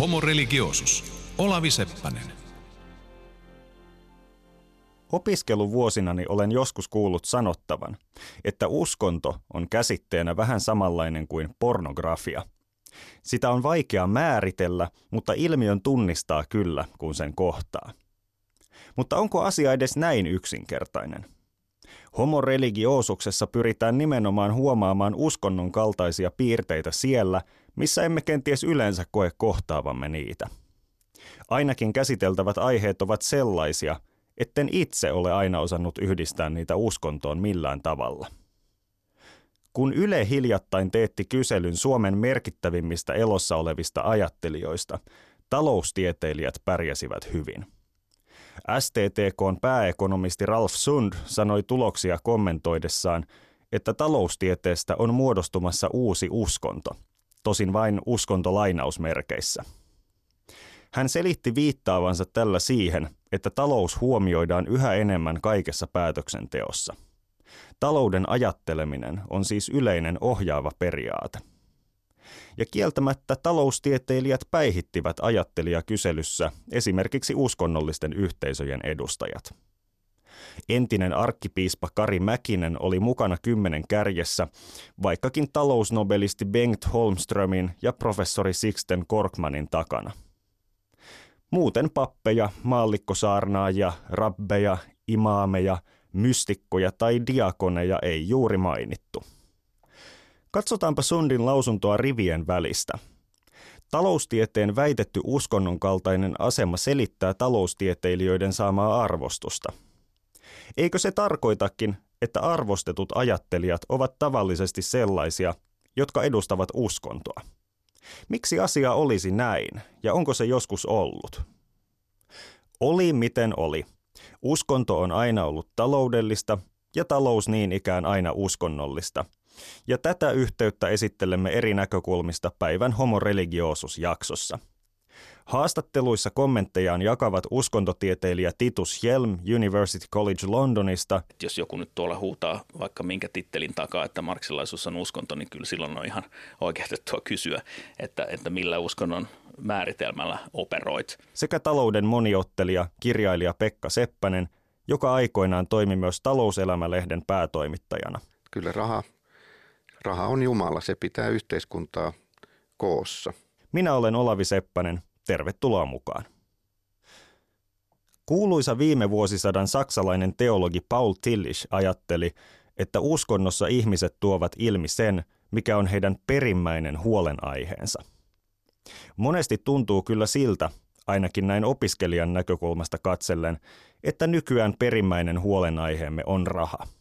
Homo religiosus. Olavi Seppänen. Opiskeluvuosinani olen joskus kuullut sanottavan, että uskonto on käsitteenä vähän samanlainen kuin pornografia. Sitä on vaikea määritellä, mutta ilmiön tunnistaa kyllä, kun sen kohtaa. Mutta onko asia edes näin yksinkertainen? Homo religioosuksessa pyritään nimenomaan huomaamaan uskonnon kaltaisia piirteitä siellä, missä emme kenties yleensä koe kohtaavamme niitä. Ainakin käsiteltävät aiheet ovat sellaisia, etten itse ole aina osannut yhdistää niitä uskontoon millään tavalla. Kun Yle hiljattain teetti kyselyn Suomen merkittävimmistä elossa olevista ajattelijoista, taloustieteilijät pärjäsivät hyvin. STTKn pääekonomisti Ralf Sund sanoi tuloksia kommentoidessaan, että taloustieteestä on muodostumassa uusi uskonto, tosin vain uskonto lainausmerkeissä. Hän selitti viittaavansa tällä siihen, että talous huomioidaan yhä enemmän kaikessa päätöksenteossa. Talouden ajatteleminen on siis yleinen ohjaava periaate. Ja kieltämättä taloustieteilijät päihittivät ajattelijakyselyssä esimerkiksi uskonnollisten yhteisöjen edustajat. Entinen arkkipiispa Kari Mäkinen oli mukana kymmenen kärjessä, vaikkakin talousnobelisti Bengt Holmströmin ja professori Sixten Korkmanin takana. Muuten pappeja, maallikkosaarnaajia, rabbeja, imaameja, mystikkoja tai diakoneja ei juuri mainittu. Katsotaanpa Sundin lausuntoa rivien välistä. Taloustieteen väitetty uskonnon kaltainen asema selittää taloustieteilijöiden saamaa arvostusta. Eikö se tarkoitakin, että arvostetut ajattelijat ovat tavallisesti sellaisia, jotka edustavat uskontoa? Miksi asia olisi näin ja onko se joskus ollut? Oli miten oli. Uskonto on aina ollut taloudellista ja talous niin ikään aina uskonnollista – ja tätä yhteyttä esittelemme eri näkökulmista päivän Homo religiosus-jaksossa. Haastatteluissa kommenttejaan jakavat uskontotieteilijä Titus Helm University College Londonista. Jos joku nyt tuolla huutaa vaikka minkä tittelin takaa, että marksilaisuus on uskonto, niin kyllä silloin on ihan oikeutettua kysyä, että, että millä uskonnon määritelmällä operoit. Sekä talouden moniottelija, kirjailija Pekka Seppänen, joka aikoinaan toimi myös talouselämälehden päätoimittajana. Kyllä raha Raha on Jumala, se pitää yhteiskuntaa koossa. Minä olen Olavi Seppänen, tervetuloa mukaan. Kuuluisa viime vuosisadan saksalainen teologi Paul Tillich ajatteli, että uskonnossa ihmiset tuovat ilmi sen, mikä on heidän perimmäinen huolenaiheensa. Monesti tuntuu kyllä siltä, ainakin näin opiskelijan näkökulmasta katsellen, että nykyään perimmäinen huolenaiheemme on raha –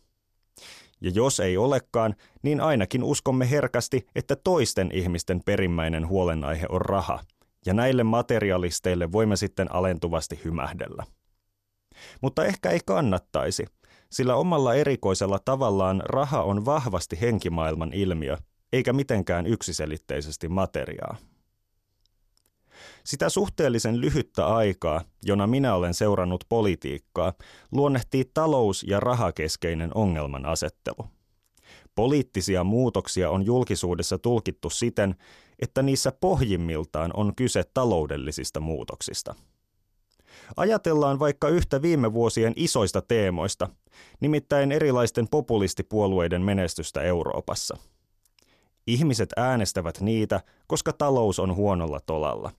ja jos ei olekaan, niin ainakin uskomme herkästi, että toisten ihmisten perimmäinen huolenaihe on raha, ja näille materialisteille voimme sitten alentuvasti hymähdellä. Mutta ehkä ei kannattaisi, sillä omalla erikoisella tavallaan raha on vahvasti henkimaailman ilmiö, eikä mitenkään yksiselitteisesti materiaa. Sitä suhteellisen lyhyttä aikaa, jona minä olen seurannut politiikkaa, luonnehtii talous- ja rahakeskeinen ongelman asettelu. Poliittisia muutoksia on julkisuudessa tulkittu siten, että niissä pohjimmiltaan on kyse taloudellisista muutoksista. Ajatellaan vaikka yhtä viime vuosien isoista teemoista, nimittäin erilaisten populistipuolueiden menestystä Euroopassa. Ihmiset äänestävät niitä, koska talous on huonolla tolalla,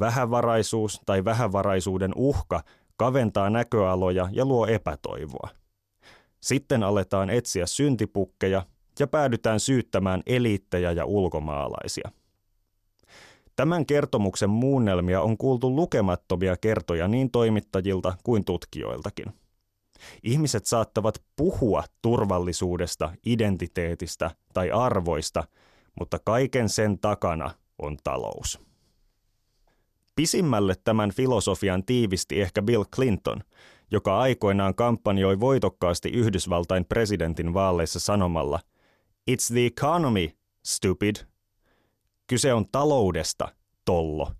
Vähävaraisuus tai vähävaraisuuden uhka kaventaa näköaloja ja luo epätoivoa. Sitten aletaan etsiä syntipukkeja ja päädytään syyttämään eliittejä ja ulkomaalaisia. Tämän kertomuksen muunnelmia on kuultu lukemattomia kertoja niin toimittajilta kuin tutkijoiltakin. Ihmiset saattavat puhua turvallisuudesta, identiteetistä tai arvoista, mutta kaiken sen takana on talous. Pisimmälle tämän filosofian tiivisti ehkä Bill Clinton, joka aikoinaan kampanjoi voitokkaasti Yhdysvaltain presidentin vaaleissa sanomalla It's the economy, stupid. Kyse on taloudesta, tollo.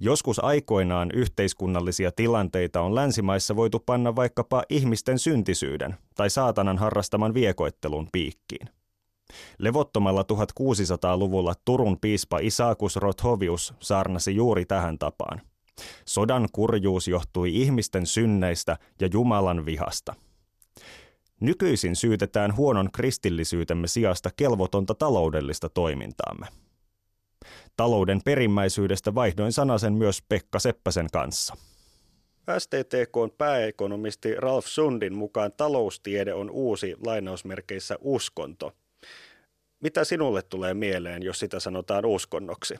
Joskus aikoinaan yhteiskunnallisia tilanteita on länsimaissa voitu panna vaikkapa ihmisten syntisyyden tai saatanan harrastaman viekoittelun piikkiin. Levottomalla 1600-luvulla Turun piispa Isakus Rothovius saarnasi juuri tähän tapaan. Sodan kurjuus johtui ihmisten synneistä ja Jumalan vihasta. Nykyisin syytetään huonon kristillisyytemme sijasta kelvotonta taloudellista toimintaamme. Talouden perimmäisyydestä vaihdoin sanasen myös Pekka Seppäsen kanssa. STTKn pääekonomisti Ralf Sundin mukaan taloustiede on uusi lainausmerkeissä uskonto. Mitä sinulle tulee mieleen, jos sitä sanotaan uskonnoksi?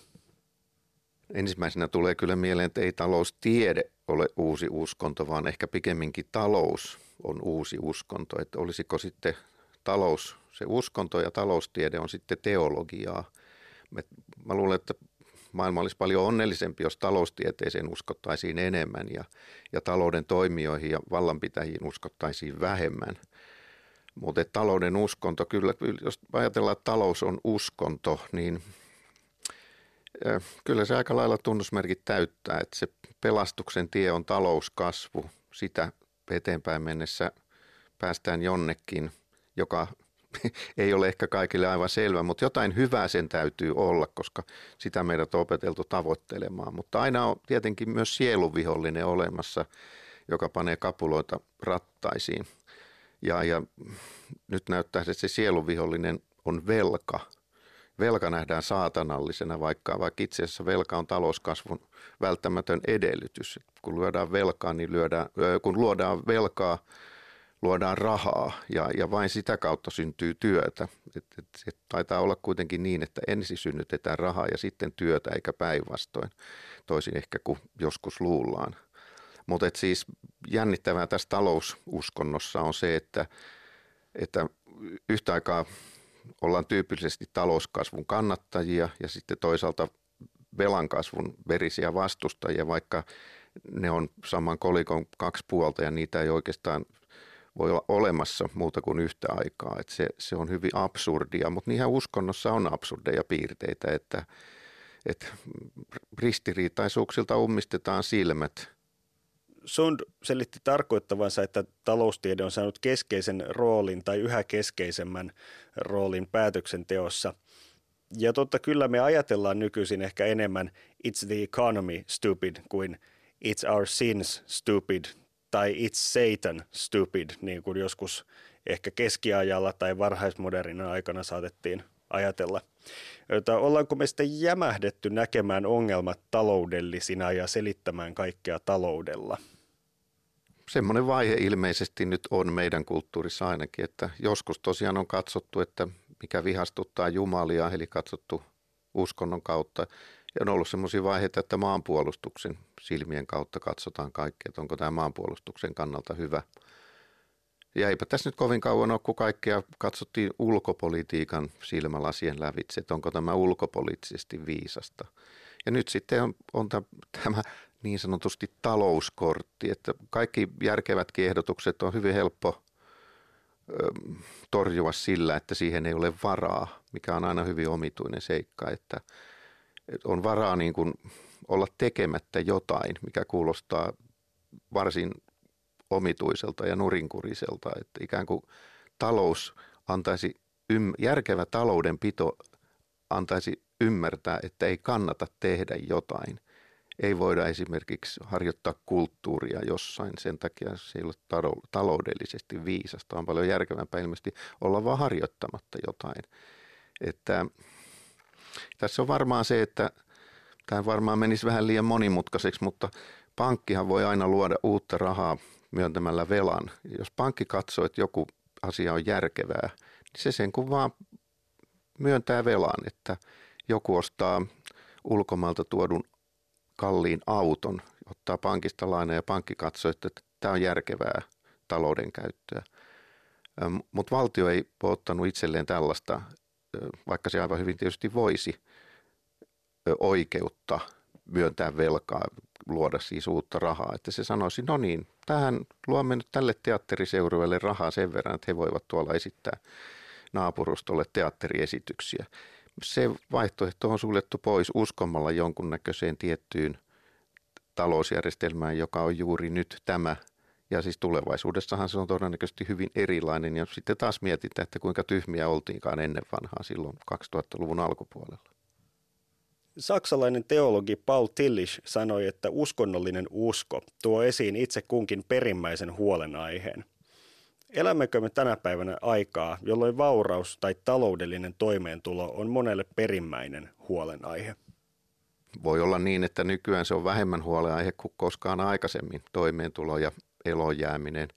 Ensimmäisenä tulee kyllä mieleen, että ei taloustiede ole uusi uskonto, vaan ehkä pikemminkin talous on uusi uskonto. Että olisiko sitten talous se uskonto ja taloustiede on sitten teologiaa. Mä luulen, että maailma olisi paljon onnellisempi, jos taloustieteeseen uskottaisiin enemmän ja, ja talouden toimijoihin ja vallanpitäjiin uskottaisiin vähemmän. Mutta talouden uskonto, kyllä, jos ajatellaan, että talous on uskonto, niin kyllä se aika lailla tunnusmerkit täyttää, että se pelastuksen tie on talouskasvu. Sitä eteenpäin mennessä päästään jonnekin, joka ei ole ehkä kaikille aivan selvä, mutta jotain hyvää sen täytyy olla, koska sitä meidät on opeteltu tavoittelemaan. Mutta aina on tietenkin myös sieluvihollinen olemassa, joka panee kapuloita rattaisiin. Ja, ja nyt näyttää, että se sieluvihollinen on velka. Velka nähdään saatanallisena, vaikka, vaikka itse asiassa velka on talouskasvun välttämätön edellytys. Kun lyödään velkaa, niin lyödään, kun luodaan velkaa, luodaan rahaa ja, ja vain sitä kautta syntyy työtä. Et, et, et taitaa olla kuitenkin niin, että ensin synnytetään rahaa ja sitten työtä eikä päinvastoin, toisin ehkä kuin joskus luullaan. Mutta siis jännittävää tässä taloususkonnossa on se, että, että yhtä aikaa ollaan tyypillisesti talouskasvun kannattajia ja sitten toisaalta velan kasvun verisiä vastustajia, vaikka ne on saman kolikon kaksi puolta ja niitä ei oikeastaan voi olla olemassa muuta kuin yhtä aikaa. Että se, se on hyvin absurdia, mutta niinhän uskonnossa on absurdeja piirteitä, että, että ristiriitaisuuksilta ummistetaan silmät. Sund selitti tarkoittavansa, että taloustiede on saanut keskeisen roolin tai yhä keskeisemmän roolin päätöksenteossa. Ja totta kyllä me ajatellaan nykyisin ehkä enemmän it's the economy stupid kuin it's our sins stupid tai It's Satan Stupid, niin kuin joskus ehkä keskiajalla tai varhaismodernina aikana saatettiin ajatella. Jota ollaanko me sitten jämähdetty näkemään ongelmat taloudellisina ja selittämään kaikkea taloudella? Semmoinen vaihe ilmeisesti nyt on meidän kulttuurissa ainakin, että joskus tosiaan on katsottu, että mikä vihastuttaa Jumalia, eli katsottu uskonnon kautta ja on ollut sellaisia vaiheita, että maanpuolustuksen silmien kautta katsotaan kaikki, että onko tämä maanpuolustuksen kannalta hyvä. Ja eipä tässä nyt kovin kauan ole, kun kaikkea katsottiin ulkopolitiikan silmälasien lävitse, että onko tämä ulkopoliittisesti viisasta. Ja nyt sitten on, on tämä niin sanotusti talouskortti, että kaikki järkevät ehdotukset on hyvin helppo torjua sillä, että siihen ei ole varaa, mikä on aina hyvin omituinen seikka, että – on varaa niin kuin olla tekemättä jotain, mikä kuulostaa varsin omituiselta ja nurinkuriselta, että ikään kuin talous antaisi, järkevä taloudenpito antaisi ymmärtää, että ei kannata tehdä jotain. Ei voida esimerkiksi harjoittaa kulttuuria jossain, sen takia se ei ole taloudellisesti viisasta. On paljon järkevämpää ilmeisesti olla vaan harjoittamatta jotain. Että tässä on varmaan se, että tämä varmaan menisi vähän liian monimutkaiseksi, mutta pankkihan voi aina luoda uutta rahaa myöntämällä velan. Jos pankki katsoo, että joku asia on järkevää, niin se sen kun vaan myöntää velan, että joku ostaa ulkomailta tuodun kalliin auton, ottaa pankista lainaa ja pankki katsoo, että tämä on järkevää talouden käyttöä. Mutta valtio ei ole ottanut itselleen tällaista vaikka se aivan hyvin tietysti voisi oikeutta myöntää velkaa, luoda siis uutta rahaa, että se sanoisi, no niin, tähän luomme nyt tälle teatteriseurueelle rahaa sen verran, että he voivat tuolla esittää naapurustolle teatteriesityksiä. Se vaihtoehto on suljettu pois uskomalla jonkunnäköiseen tiettyyn talousjärjestelmään, joka on juuri nyt tämä, Ja siis tulevaisuudessahan se on todennäköisesti hyvin erilainen ja sitten taas mietitään, että kuinka tyhmiä oltiinkaan ennen vanhaa silloin 2000-luvun alkupuolella. Saksalainen teologi Paul Tillich sanoi, että uskonnollinen usko tuo esiin itse kunkin perimmäisen huolenaiheen. Elämmekö me tänä päivänä aikaa, jolloin vauraus tai taloudellinen toimeentulo on monelle perimmäinen huolenaihe? Voi olla niin, että nykyään se on vähemmän huolenaihe kuin koskaan aikaisemmin, toimeentulo ja elojääminen.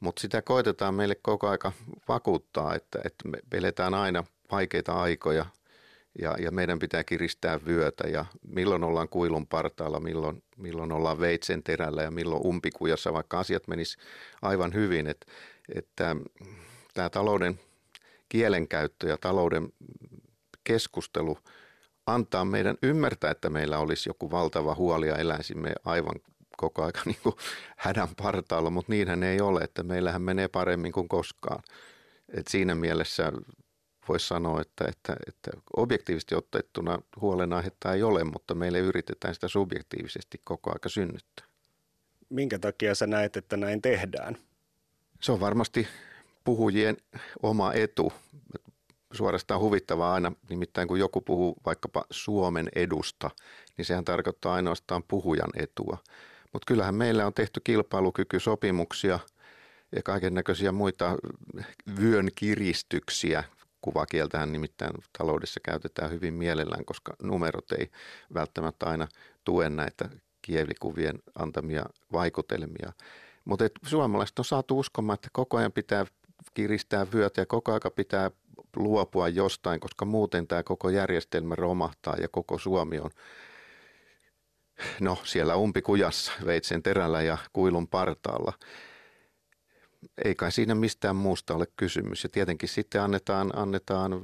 Mutta sitä koitetaan meille koko aika vakuuttaa, että, että me eletään aina vaikeita aikoja ja, ja meidän pitää kiristää vyötä ja milloin ollaan kuilun partaalla, milloin, milloin ollaan veitsen terällä ja milloin umpikujassa, vaikka asiat menis aivan hyvin. Et, että tämä talouden kielenkäyttö ja talouden keskustelu antaa meidän ymmärtää, että meillä olisi joku valtava huoli ja eläisimme aivan koko ajan niin kuin hädän partaalla, mutta niinhän ei ole, että meillähän menee paremmin kuin koskaan. Et siinä mielessä voisi sanoa, että, että, että objektiivisesti otettuna huolenaihetta ei ole, mutta meille yritetään sitä subjektiivisesti koko aika synnyttää. Minkä takia sä näet, että näin tehdään? Se on varmasti puhujien oma etu. Suorastaan huvittavaa aina, nimittäin kun joku puhuu vaikkapa Suomen edusta, niin sehän tarkoittaa ainoastaan puhujan etua. Mutta kyllähän meillä on tehty kilpailukykysopimuksia ja kaiken näköisiä muita vyön kiristyksiä kuvakieltähän nimittäin taloudessa käytetään hyvin mielellään, koska numerot ei välttämättä aina tue näitä kielikuvien antamia vaikutelmia. Mutta suomalaiset on saatu uskomaan, että koko ajan pitää kiristää vyötä ja koko ajan pitää luopua jostain, koska muuten tämä koko järjestelmä romahtaa ja koko Suomi on no siellä umpikujassa, veitsen terällä ja kuilun partaalla ei kai siinä mistään muusta ole kysymys. Ja tietenkin sitten annetaan, annetaan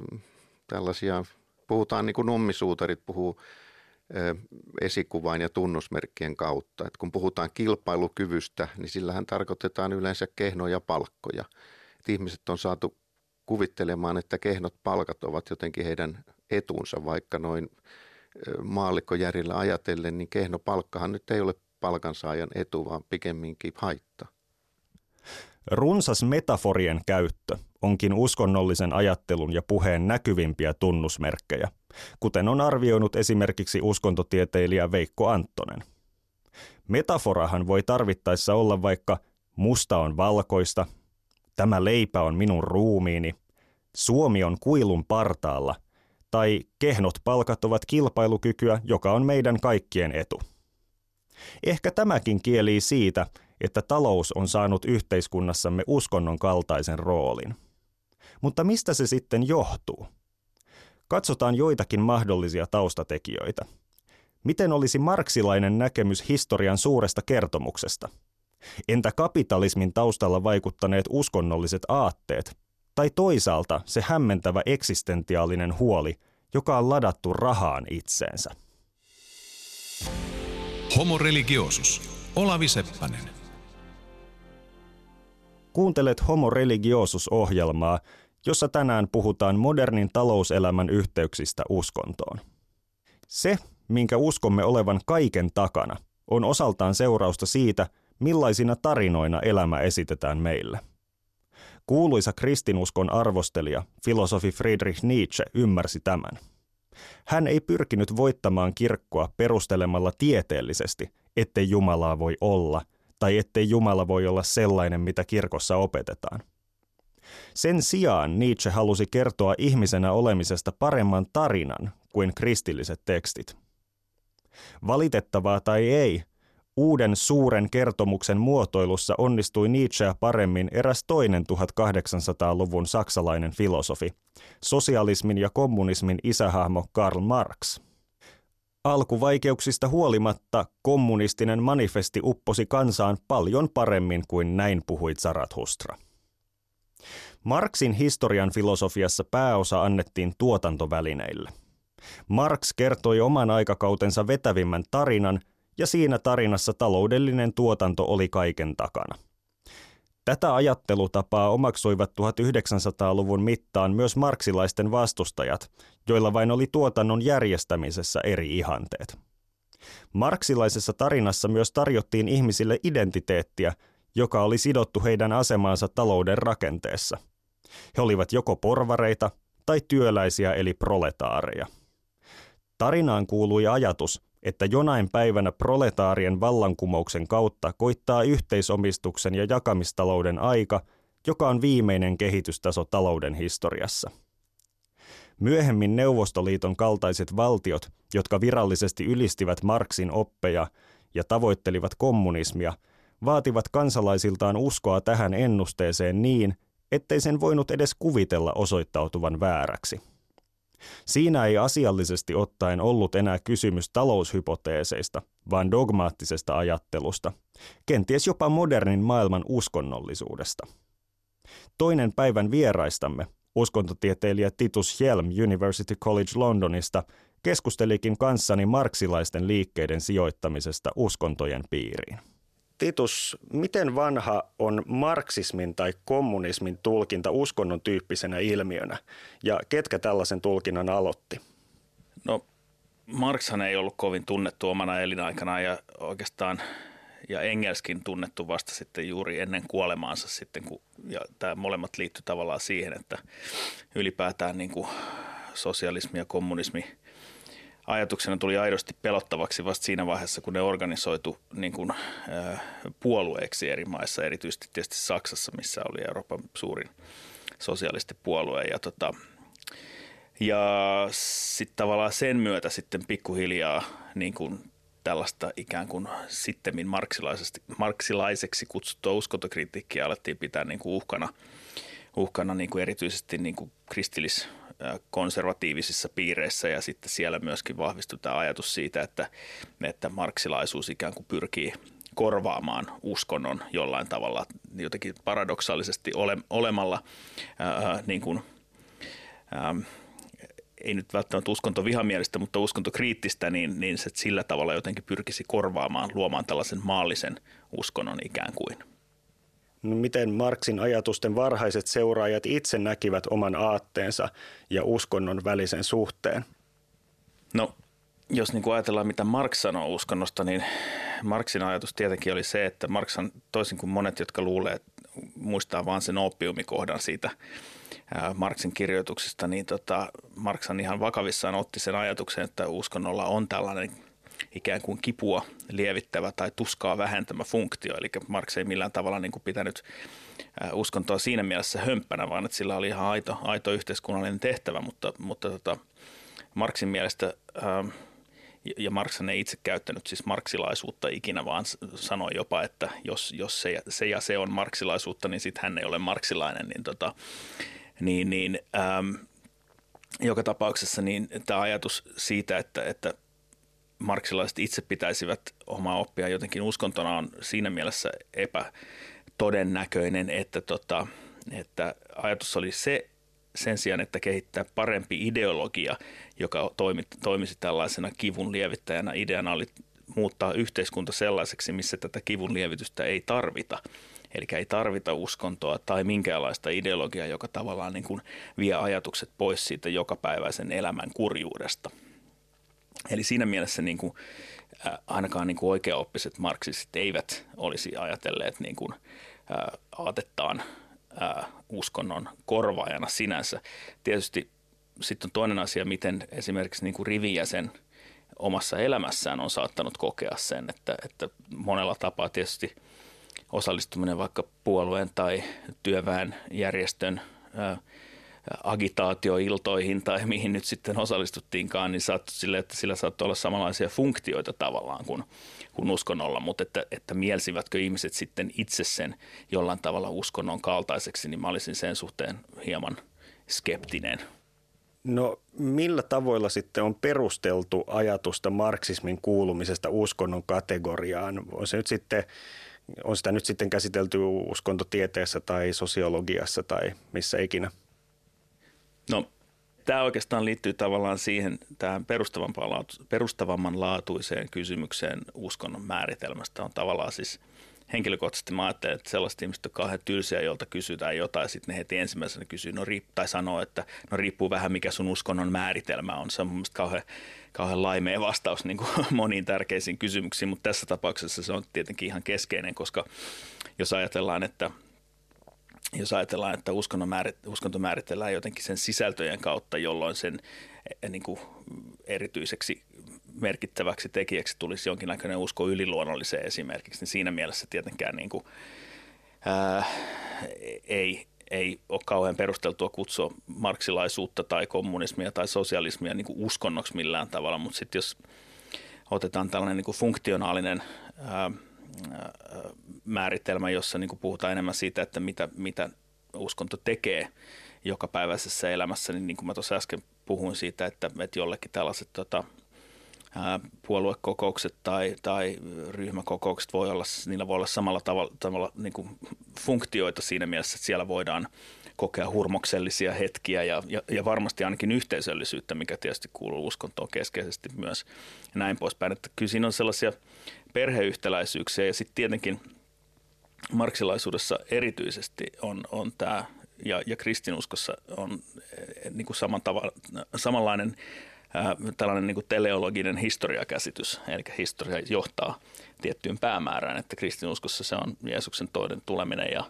tällaisia, puhutaan niin kuin nummisuutarit puhuu esikuvain ja tunnusmerkkien kautta. Et kun puhutaan kilpailukyvystä, niin sillähän tarkoitetaan yleensä kehnoja palkkoja. Et ihmiset on saatu kuvittelemaan, että kehnot palkat ovat jotenkin heidän etunsa, vaikka noin maallikkojärjellä ajatellen, niin kehno palkkahan nyt ei ole palkansaajan etu, vaan pikemminkin haitta. Runsas metaforien käyttö onkin uskonnollisen ajattelun ja puheen näkyvimpiä tunnusmerkkejä, kuten on arvioinut esimerkiksi uskontotieteilijä Veikko Anttonen. Metaforahan voi tarvittaessa olla vaikka musta on valkoista, tämä leipä on minun ruumiini, Suomi on kuilun partaalla tai kehnot palkat ovat kilpailukykyä, joka on meidän kaikkien etu. Ehkä tämäkin kielii siitä, että talous on saanut yhteiskunnassamme uskonnon kaltaisen roolin. Mutta mistä se sitten johtuu? Katsotaan joitakin mahdollisia taustatekijöitä. Miten olisi marksilainen näkemys historian suuresta kertomuksesta? Entä kapitalismin taustalla vaikuttaneet uskonnolliset aatteet? Tai toisaalta se hämmentävä eksistentiaalinen huoli, joka on ladattu rahaan itseensä? Homo religiosus. Olavi Seppänen. Kuuntelet Homo religiosus-ohjelmaa, jossa tänään puhutaan modernin talouselämän yhteyksistä uskontoon. Se, minkä uskomme olevan kaiken takana, on osaltaan seurausta siitä, millaisina tarinoina elämä esitetään meille. Kuuluisa kristinuskon arvostelija, filosofi Friedrich Nietzsche ymmärsi tämän. Hän ei pyrkinyt voittamaan kirkkoa perustelemalla tieteellisesti, ettei Jumalaa voi olla – tai ettei Jumala voi olla sellainen, mitä kirkossa opetetaan. Sen sijaan Nietzsche halusi kertoa ihmisenä olemisesta paremman tarinan kuin kristilliset tekstit. Valitettavaa tai ei, uuden suuren kertomuksen muotoilussa onnistui Nietzschea paremmin eräs toinen 1800-luvun saksalainen filosofi, sosialismin ja kommunismin isähahmo Karl Marx – Alkuvaikeuksista huolimatta kommunistinen manifesti upposi kansaan paljon paremmin kuin näin puhui Zarathustra. Marxin historian filosofiassa pääosa annettiin tuotantovälineille. Marx kertoi oman aikakautensa vetävimmän tarinan, ja siinä tarinassa taloudellinen tuotanto oli kaiken takana. Tätä ajattelutapaa omaksuivat 1900-luvun mittaan myös marksilaisten vastustajat, joilla vain oli tuotannon järjestämisessä eri ihanteet. Marksilaisessa tarinassa myös tarjottiin ihmisille identiteettiä joka oli sidottu heidän asemaansa talouden rakenteessa. He olivat joko porvareita tai työläisiä eli proletaareja. Tarinaan kuului ajatus, että jonain päivänä proletaarien vallankumouksen kautta koittaa yhteisomistuksen ja jakamistalouden aika, joka on viimeinen kehitystaso talouden historiassa. Myöhemmin Neuvostoliiton kaltaiset valtiot, jotka virallisesti ylistivät Marksin oppeja ja tavoittelivat kommunismia, vaativat kansalaisiltaan uskoa tähän ennusteeseen niin, ettei sen voinut edes kuvitella osoittautuvan vääräksi. Siinä ei asiallisesti ottaen ollut enää kysymys taloushypoteeseista, vaan dogmaattisesta ajattelusta, kenties jopa modernin maailman uskonnollisuudesta. Toinen päivän vieraistamme, uskontotieteilijä Titus Helm University College Londonista, keskustelikin kanssani marksilaisten liikkeiden sijoittamisesta uskontojen piiriin. Titus, miten vanha on marksismin tai kommunismin tulkinta uskonnon tyyppisenä ilmiönä ja ketkä tällaisen tulkinnan aloitti? No Markshan ei ollut kovin tunnettu omana elinaikanaan ja oikeastaan ja Engelskin tunnettu vasta sitten juuri ennen kuolemaansa sitten, kun, ja tämä molemmat liittyy tavallaan siihen, että ylipäätään niin kuin sosialismi ja kommunismi – ajatuksena tuli aidosti pelottavaksi vasta siinä vaiheessa, kun ne organisoitu niin kuin, äh, puolueeksi eri maissa, erityisesti tietysti Saksassa, missä oli Euroopan suurin sosialistipuolue. Ja, tota, ja sitten tavallaan sen myötä sitten pikkuhiljaa niin kuin tällaista ikään kuin sittemmin marksilaiseksi kutsuttua uskontokritiikkiä alettiin pitää niin kuin uhkana, uhkana niin kuin erityisesti niin kuin kristillis konservatiivisissa piireissä ja sitten siellä myöskin vahvistui tämä ajatus siitä, että, että marksilaisuus ikään kuin pyrkii korvaamaan uskonnon jollain tavalla jotenkin paradoksaalisesti ole, olemalla ää, niin kuin, ää, ei nyt välttämättä uskonto vihamielistä, mutta uskonto kriittistä, niin, niin se sillä tavalla jotenkin pyrkisi korvaamaan, luomaan tällaisen maallisen uskonnon ikään kuin. Miten Marksin ajatusten varhaiset seuraajat itse näkivät oman aatteensa ja uskonnon välisen suhteen? No, jos niin kuin ajatellaan, mitä Marx sanoo uskonnosta, niin Marksin ajatus tietenkin oli se, että Marx on toisin kuin monet, jotka luulee, muistaa vain sen oppiumikohdan siitä Marksin kirjoituksista, niin tota, Marx on ihan vakavissaan otti sen ajatuksen, että uskonnolla on tällainen – ikään kuin kipua lievittävä tai tuskaa vähentämä funktio. Eli Marx ei millään tavalla niin kuin pitänyt uskontoa siinä mielessä hömppänä, vaan että sillä oli ihan aito, aito yhteiskunnallinen tehtävä, mutta, mutta tota, Marxin mielestä ja Marx ei itse käyttänyt siis marksilaisuutta ikinä, vaan sanoi jopa, että jos, jos se, se ja se on marksilaisuutta, niin sitten hän ei ole marksilainen. Niin, tota, niin, niin äm, joka tapauksessa niin tämä ajatus siitä, että, että marksilaiset itse pitäisivät omaa oppia jotenkin uskontona on siinä mielessä epätodennäköinen, että, tota, että ajatus oli se sen sijaan, että kehittää parempi ideologia, joka toimi, toimisi tällaisena kivun lievittäjänä. Ideana oli muuttaa yhteiskunta sellaiseksi, missä tätä kivun lievitystä ei tarvita. Eli ei tarvita uskontoa tai minkäänlaista ideologiaa, joka tavallaan niin kuin vie ajatukset pois siitä jokapäiväisen elämän kurjuudesta – Eli siinä mielessä niin kuin, äh, ainakaan niin kuin oikeaoppiset marksistit eivät olisi ajatelleet niin kuin, äh, aatettaan äh, uskonnon korvaajana sinänsä. Tietysti sitten on toinen asia, miten esimerkiksi niin kuin rivijäsen omassa elämässään on saattanut kokea sen, että, että monella tapaa tietysti osallistuminen vaikka puolueen tai työväen järjestön ää, agitaatioiltoihin tai mihin nyt sitten osallistuttiinkaan, niin saattoi sille, että sillä saattoi olla samanlaisia funktioita tavallaan kuin, kuin uskonnolla, mutta että, että mielsivätkö ihmiset sitten itse sen jollain tavalla uskonnon kaltaiseksi, niin mä olisin sen suhteen hieman skeptinen. No millä tavoilla sitten on perusteltu ajatusta marksismin kuulumisesta uskonnon kategoriaan? On se nyt sitten on sitä nyt sitten käsitelty uskontotieteessä tai sosiologiassa tai missä ikinä? No tämä oikeastaan liittyy tavallaan siihen tähän perustavamman laatuiseen kysymykseen uskonnon määritelmästä. On tavallaan siis henkilökohtaisesti mä ajattelen, että sellaiset ihmiset on kauhean tylsiä, jolta kysytään jotain, sitten ne heti ensimmäisenä kysyy, no riip, tai sanoo, että no riippuu vähän mikä sun uskonnon määritelmä on. Se on mun kauhean, kauhean laimea vastaus niin kuin moniin tärkeisiin kysymyksiin, mutta tässä tapauksessa se on tietenkin ihan keskeinen, koska jos ajatellaan, että jos ajatellaan, että uskonto, määrit, uskonto määritellään jotenkin sen sisältöjen kautta, jolloin sen eh, niin kuin erityiseksi merkittäväksi tekijäksi tulisi jonkinlainen usko yliluonnolliseen esimerkiksi, niin siinä mielessä tietenkään niin kuin, ää, ei, ei ole kauhean perusteltua kutsua marksilaisuutta tai kommunismia tai sosialismia niin kuin uskonnoksi millään tavalla, mutta sitten jos otetaan tällainen niin kuin funktionaalinen ää, määritelmä, jossa niin kuin puhutaan enemmän siitä, että mitä, mitä uskonto tekee jokapäiväisessä elämässä, niin, niin kuin mä tuossa äsken puhuin siitä, että, että jollekin tällaiset tota, puoluekokoukset tai, tai ryhmäkokoukset voi olla, niillä voi olla samalla tavalla, tavalla niin kuin funktioita siinä mielessä, että siellä voidaan kokea hurmoksellisia hetkiä ja, ja, ja varmasti ainakin yhteisöllisyyttä, mikä tietysti kuuluu uskontoon keskeisesti myös ja näin poispäin. Että kyllä siinä on sellaisia perheyhtäläisyyksiä. Ja sitten tietenkin marksilaisuudessa erityisesti on, on tämä ja, ja kristinuskossa on eh, niin kuin saman tava, samanlainen ää, tällainen niin kuin teleologinen historiakäsitys, eli historia johtaa tiettyyn päämäärään, että kristinuskossa se on Jeesuksen toinen tuleminen ja,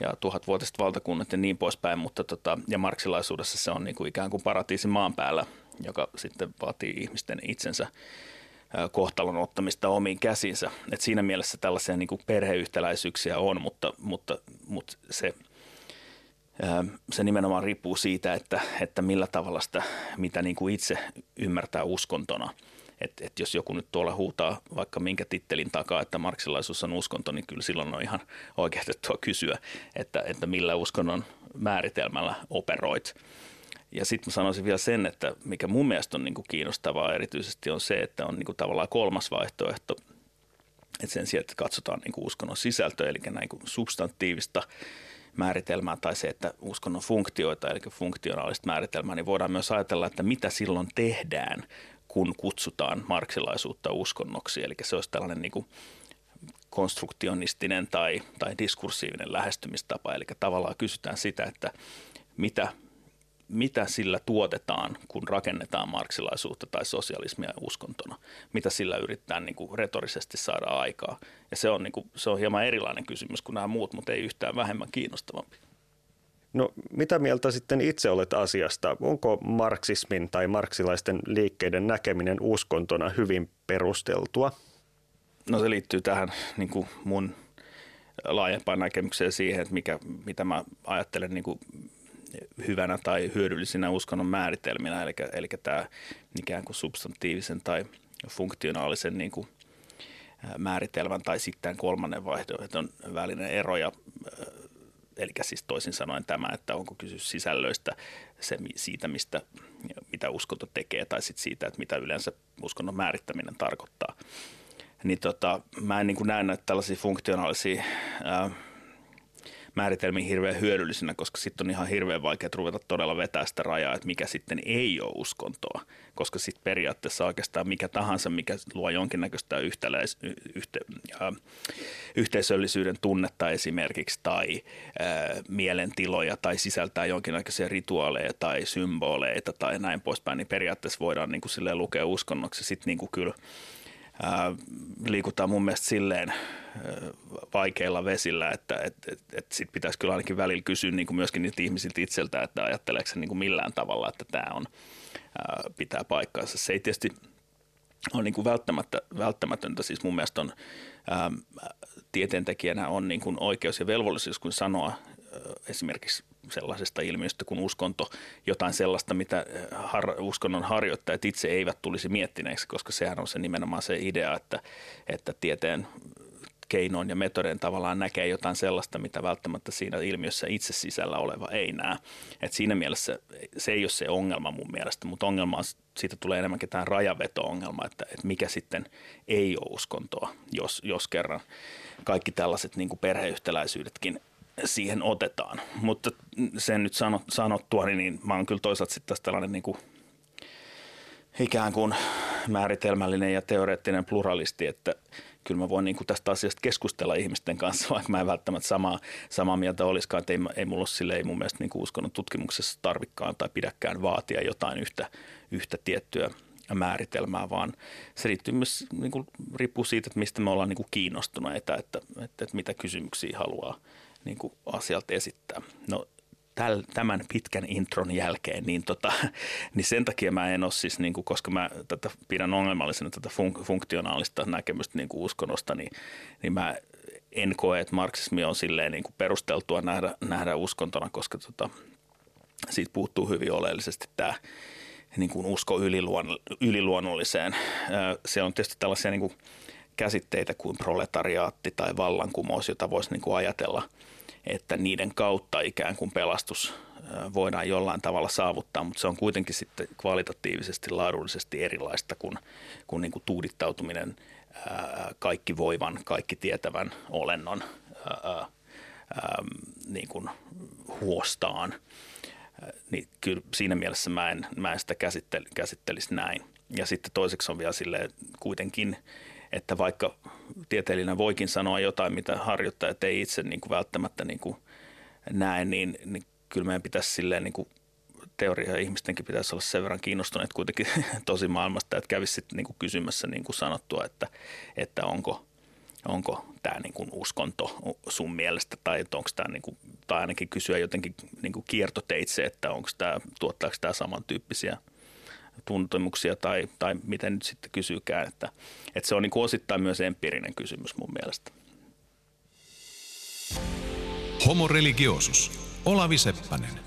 ja tuhatvuotiset valtakunnat ja niin poispäin, mutta tota, ja marksilaisuudessa se on niin kuin ikään kuin paratiisi maan päällä, joka sitten vaatii ihmisten itsensä kohtalon ottamista omiin käsinsä. Et siinä mielessä tällaisia niin kuin perheyhtäläisyyksiä on, mutta, mutta, mutta se, se nimenomaan riippuu siitä, että, että millä tavalla sitä, mitä niin kuin itse ymmärtää uskontona. Et, et jos joku nyt tuolla huutaa vaikka minkä tittelin takaa, että marksilaisuus on uskonto, niin kyllä silloin on ihan oikeutettua kysyä, että, että millä uskonnon määritelmällä operoit. Ja sitten mä sanoisin vielä sen, että mikä mun mielestä on niin kuin kiinnostavaa erityisesti on se, että on niin kuin tavallaan kolmas vaihtoehto, että sen sijaan, että katsotaan niin kuin uskonnon sisältöä, eli näin kuin substantiivista määritelmää tai se, että uskonnon funktioita, eli funktionaalista määritelmää, niin voidaan myös ajatella, että mitä silloin tehdään, kun kutsutaan marksilaisuutta uskonnoksi. Eli se olisi tällainen niin kuin konstruktionistinen tai, tai diskursiivinen lähestymistapa. Eli tavallaan kysytään sitä, että mitä mitä sillä tuotetaan, kun rakennetaan marksilaisuutta tai sosialismia uskontona, mitä sillä yritetään niin kuin retorisesti saada aikaa. Ja se on, niin kuin, se on hieman erilainen kysymys kuin nämä muut, mutta ei yhtään vähemmän kiinnostavampi. No mitä mieltä sitten itse olet asiasta? Onko marksismin tai marksilaisten liikkeiden näkeminen uskontona hyvin perusteltua? No se liittyy tähän niin kuin mun laajempaan näkemykseen siihen, että mikä, mitä mä ajattelen niin kuin hyvänä tai hyödyllisinä uskonnon määritelminä, eli, eli tämä ikään kuin substantiivisen tai funktionaalisen niin kuin määritelmän tai sitten kolmannen vaihtoehdon välinen ero. Ja, eli siis toisin sanoen tämä, että onko kysymys sisällöistä se, siitä, mistä, mitä uskonto tekee, tai sitten siitä, että mitä yleensä uskonnon määrittäminen tarkoittaa. Niin tota, mä en niin näe näitä tällaisia funktionaalisia ää, määritelmiin hirveän hyödyllisenä, koska sitten on ihan hirveän vaikea ruveta todella vetää sitä rajaa, että mikä sitten ei ole uskontoa, koska sitten periaatteessa oikeastaan mikä tahansa, mikä luo jonkinnäköistä yhtäläis, yhte, äh, yhteisöllisyyden tunnetta esimerkiksi tai äh, mielentiloja tai sisältää jonkinnäköisiä rituaaleja tai symboleita tai näin poispäin, niin periaatteessa voidaan niin kuin lukea uskonnoksi. Sitten niin kuin kyllä liikutaan mun mielestä silleen vaikeilla vesillä, että et, et, et sit pitäisi kyllä ainakin välillä kysyä niin kuin myöskin niiltä ihmisiltä itseltä, että ajatteleeko se niin kuin millään tavalla, että tämä on, ää, pitää paikkaansa. Se ei tietysti ole niin kuin välttämättä, välttämätöntä, siis mun mielestä on ää, tieteentekijänä on niin kuin oikeus ja velvollisuus, kun sanoa esimerkiksi sellaisesta ilmiöstä kuin uskonto, jotain sellaista, mitä har, uskonnon harjoittajat itse eivät tulisi miettineeksi, koska sehän on se nimenomaan se idea, että, että tieteen keinoin ja metodeen tavallaan näkee jotain sellaista, mitä välttämättä siinä ilmiössä itse sisällä oleva ei näe. Et siinä mielessä se ei ole se ongelma mun mielestä, mutta ongelma on, siitä tulee enemmänkin tämä rajaveto-ongelma, että, että mikä sitten ei ole uskontoa, jos, jos kerran kaikki tällaiset niin kuin perheyhtäläisyydetkin siihen otetaan. Mutta sen nyt sanottua, niin mä oon kyllä toisaalta sitten tässä tällainen niin kuin ikään kuin määritelmällinen ja teoreettinen pluralisti, että kyllä mä voin niin kuin tästä asiasta keskustella ihmisten kanssa, vaikka mä en välttämättä samaa, samaa mieltä olisikaan, että ei, ei mulla ole sille, ei mun mielestä niin kuin uskonnon tutkimuksessa tarvikkaan tai pidäkään vaatia jotain yhtä, yhtä tiettyä määritelmää, vaan se riittyy myös, niin kuin, riippuu siitä, että mistä me ollaan niin kuin kiinnostuneita, että, että, että mitä kysymyksiä haluaa niin kuin asialta esittää. No tämän pitkän intron jälkeen, niin, tota, niin sen takia mä en ole siis, niin kuin, koska mä tätä pidän ongelmallisena tätä fun, funktionaalista näkemystä niin kuin uskonnosta, niin, niin mä en koe, että marksismi on silleen niin kuin perusteltua nähdä, nähdä uskontona, koska tota, siitä puuttuu hyvin oleellisesti tämä niin kuin usko yliluon, yliluonnolliseen. Se on tietysti tällaisia niin kuin käsitteitä kuin proletariaatti tai vallankumous, jota voisi niin kuin ajatella – että niiden kautta ikään kuin pelastus voidaan jollain tavalla saavuttaa, mutta se on kuitenkin sitten kvalitatiivisesti, laadullisesti erilaista kuin, kuin, niin kuin tuudittautuminen kaikki voivan, kaikki tietävän olennon ää, ää, niin kuin huostaan. Niin kyllä siinä mielessä mä en, mä en sitä käsittel, käsittelisi näin. Ja sitten toiseksi on vielä silleen kuitenkin – että vaikka tieteellinen voikin sanoa jotain, mitä harjoittajat ei itse niin kuin välttämättä niin kuin näe, niin, niin kyllä meidän pitäisi silleen niin kuin teoria ihmistenkin pitäisi olla sen verran kiinnostuneet kuitenkin tosi maailmasta, että kävisi sitten niin kuin kysymässä niin kuin sanottua, että, että onko, onko tämä niin kuin uskonto sun mielestä tai onko tämä, niin kuin, tai ainakin kysyä jotenkin niin kuin kiertoteitse, että onko tämä, tuottaako tämä samantyyppisiä – tuntemuksia tai, tai miten nyt sitten kysyykään. Että, että se on niin kuin osittain myös empiirinen kysymys mun mielestä. Homo religiosus. Olavi Seppänen.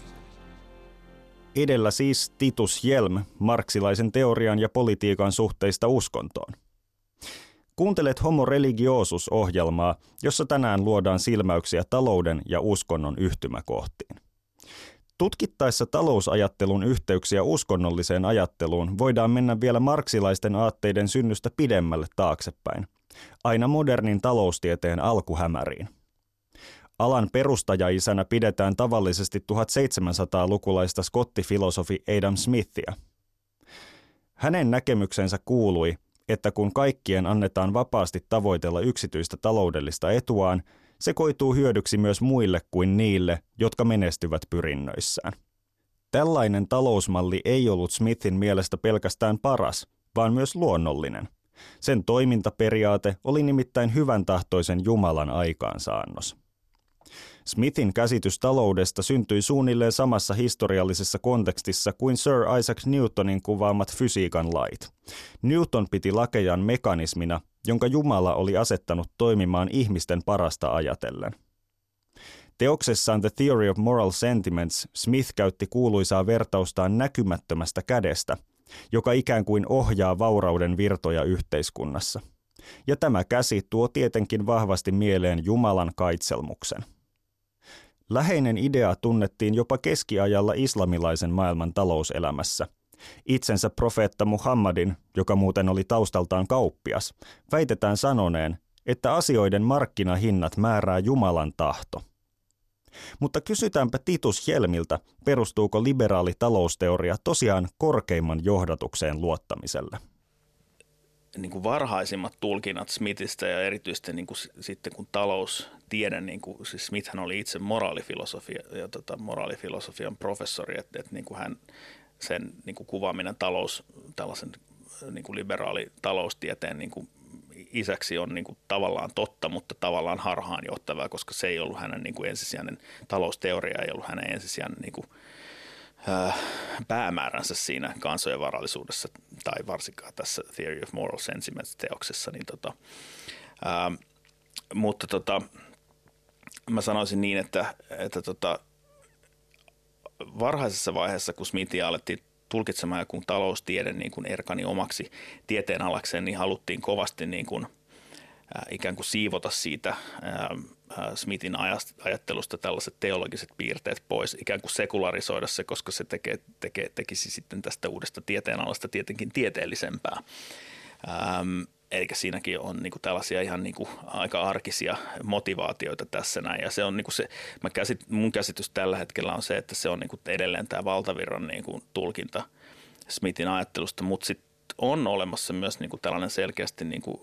Edellä siis Titus Jelm marksilaisen teorian ja politiikan suhteista uskontoon. Kuuntelet Homo religiosus-ohjelmaa, jossa tänään luodaan silmäyksiä talouden ja uskonnon yhtymäkohtiin. Tutkittaessa talousajattelun yhteyksiä uskonnolliseen ajatteluun voidaan mennä vielä marksilaisten aatteiden synnystä pidemmälle taaksepäin, aina modernin taloustieteen alkuhämäriin. Alan perustajaisänä pidetään tavallisesti 1700-lukulaista skottifilosofi Adam Smithia. Hänen näkemyksensä kuului, että kun kaikkien annetaan vapaasti tavoitella yksityistä taloudellista etuaan – se koituu hyödyksi myös muille kuin niille, jotka menestyvät pyrinnöissään. Tällainen talousmalli ei ollut Smithin mielestä pelkästään paras, vaan myös luonnollinen. Sen toimintaperiaate oli nimittäin hyvän tahtoisen Jumalan aikaansaannos. Smithin käsitys taloudesta syntyi suunnilleen samassa historiallisessa kontekstissa kuin Sir Isaac Newtonin kuvaamat fysiikan lait. Newton piti lakejaan mekanismina, jonka Jumala oli asettanut toimimaan ihmisten parasta ajatellen. Teoksessaan The Theory of Moral Sentiments Smith käytti kuuluisaa vertaustaan näkymättömästä kädestä, joka ikään kuin ohjaa vaurauden virtoja yhteiskunnassa. Ja tämä käsi tuo tietenkin vahvasti mieleen Jumalan kaitselmuksen. Läheinen idea tunnettiin jopa keskiajalla islamilaisen maailman talouselämässä – Itsensä profeetta Muhammadin, joka muuten oli taustaltaan kauppias, väitetään sanoneen, että asioiden markkinahinnat määrää Jumalan tahto. Mutta kysytäänpä Titus Helmiltä, perustuuko liberaali talousteoria tosiaan korkeimman johdatukseen luottamiselle? Niin kuin varhaisimmat tulkinnat Smithistä ja erityisesti niin kuin sitten kun taloustiede, niin kuin, siis Smithhän oli itse moraalifilosofia ja tota, moraalifilosofian professori, että, että niin kuin hän, sen niin kuin kuvaaminen talous, tällaisen niin kuin liberaali taloustieteen niin kuin isäksi on niin kuin tavallaan totta, mutta tavallaan harhaanjohtavaa, koska se ei ollut hänen niin kuin ensisijainen talousteoria, ei ollut hänen ensisijainen niin kuin, äh, päämääränsä siinä kansojen varallisuudessa tai varsinkaan tässä Theory of Moral Sentiments-teoksessa. Niin tota, äh, mutta tota, mä sanoisin niin, että, että tota, varhaisessa vaiheessa, kun Smithia alettiin tulkitsemaan joku taloustiede niin kuin erkani omaksi tieteenalakseen, niin haluttiin kovasti niin kuin, äh, ikään kuin siivota siitä äh, Smithin ajattelusta tällaiset teologiset piirteet pois, ikään kuin sekularisoida se, koska se tekee, tekee, tekisi sitten tästä uudesta tieteenalasta tietenkin tieteellisempää. Ähm, Eli siinäkin on niin kuin tällaisia ihan niin kuin aika arkisia motivaatioita tässä näin. Ja se on niin kuin se, mä käsit, mun käsitys tällä hetkellä on se, että se on niin kuin edelleen tämä valtavirran niin kuin tulkinta Smithin ajattelusta, mutta sitten on olemassa myös niin kuin tällainen selkeästi niin kuin,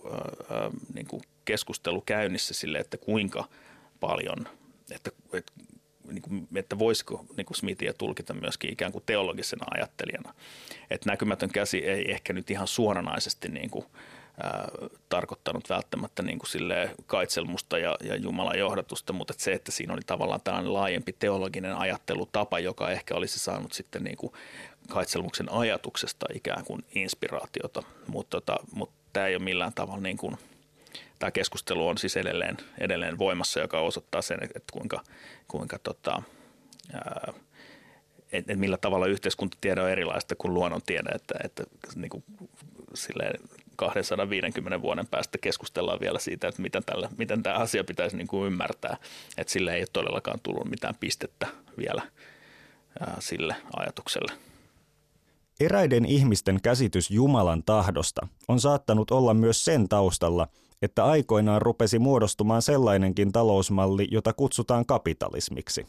niin kuin keskustelu käynnissä sille, että kuinka paljon, että, että, niin kuin, että voisiko niin kuin Smithia tulkita myöskin ikään kuin teologisena ajattelijana. Että näkymätön käsi ei ehkä nyt ihan suoranaisesti niin kuin, tarkoittanut välttämättä niin kuin kaitselmusta ja, ja Jumalan johdatusta, mutta että se, että siinä oli tavallaan tällainen laajempi teologinen ajattelutapa, joka ehkä olisi saanut sitten niin kuin kaitselmuksen ajatuksesta ikään kuin inspiraatiota, mutta, tota, mutta tämä ei ole millään tavalla niin kuin, tämä keskustelu on siis edelleen, edelleen voimassa, joka osoittaa sen, että kuinka, kuinka tota, ää, et, et millä tavalla yhteiskuntatiede on erilaista kuin luonnontiede, että, että niin kuin, silleen 250 vuoden päästä keskustellaan vielä siitä, että miten, tällä, miten tämä asia pitäisi niin kuin ymmärtää, että sille ei ole todellakaan tullut mitään pistettä vielä ää, sille ajatukselle. Eräiden ihmisten käsitys Jumalan tahdosta on saattanut olla myös sen taustalla, että aikoinaan rupesi muodostumaan sellainenkin talousmalli, jota kutsutaan kapitalismiksi.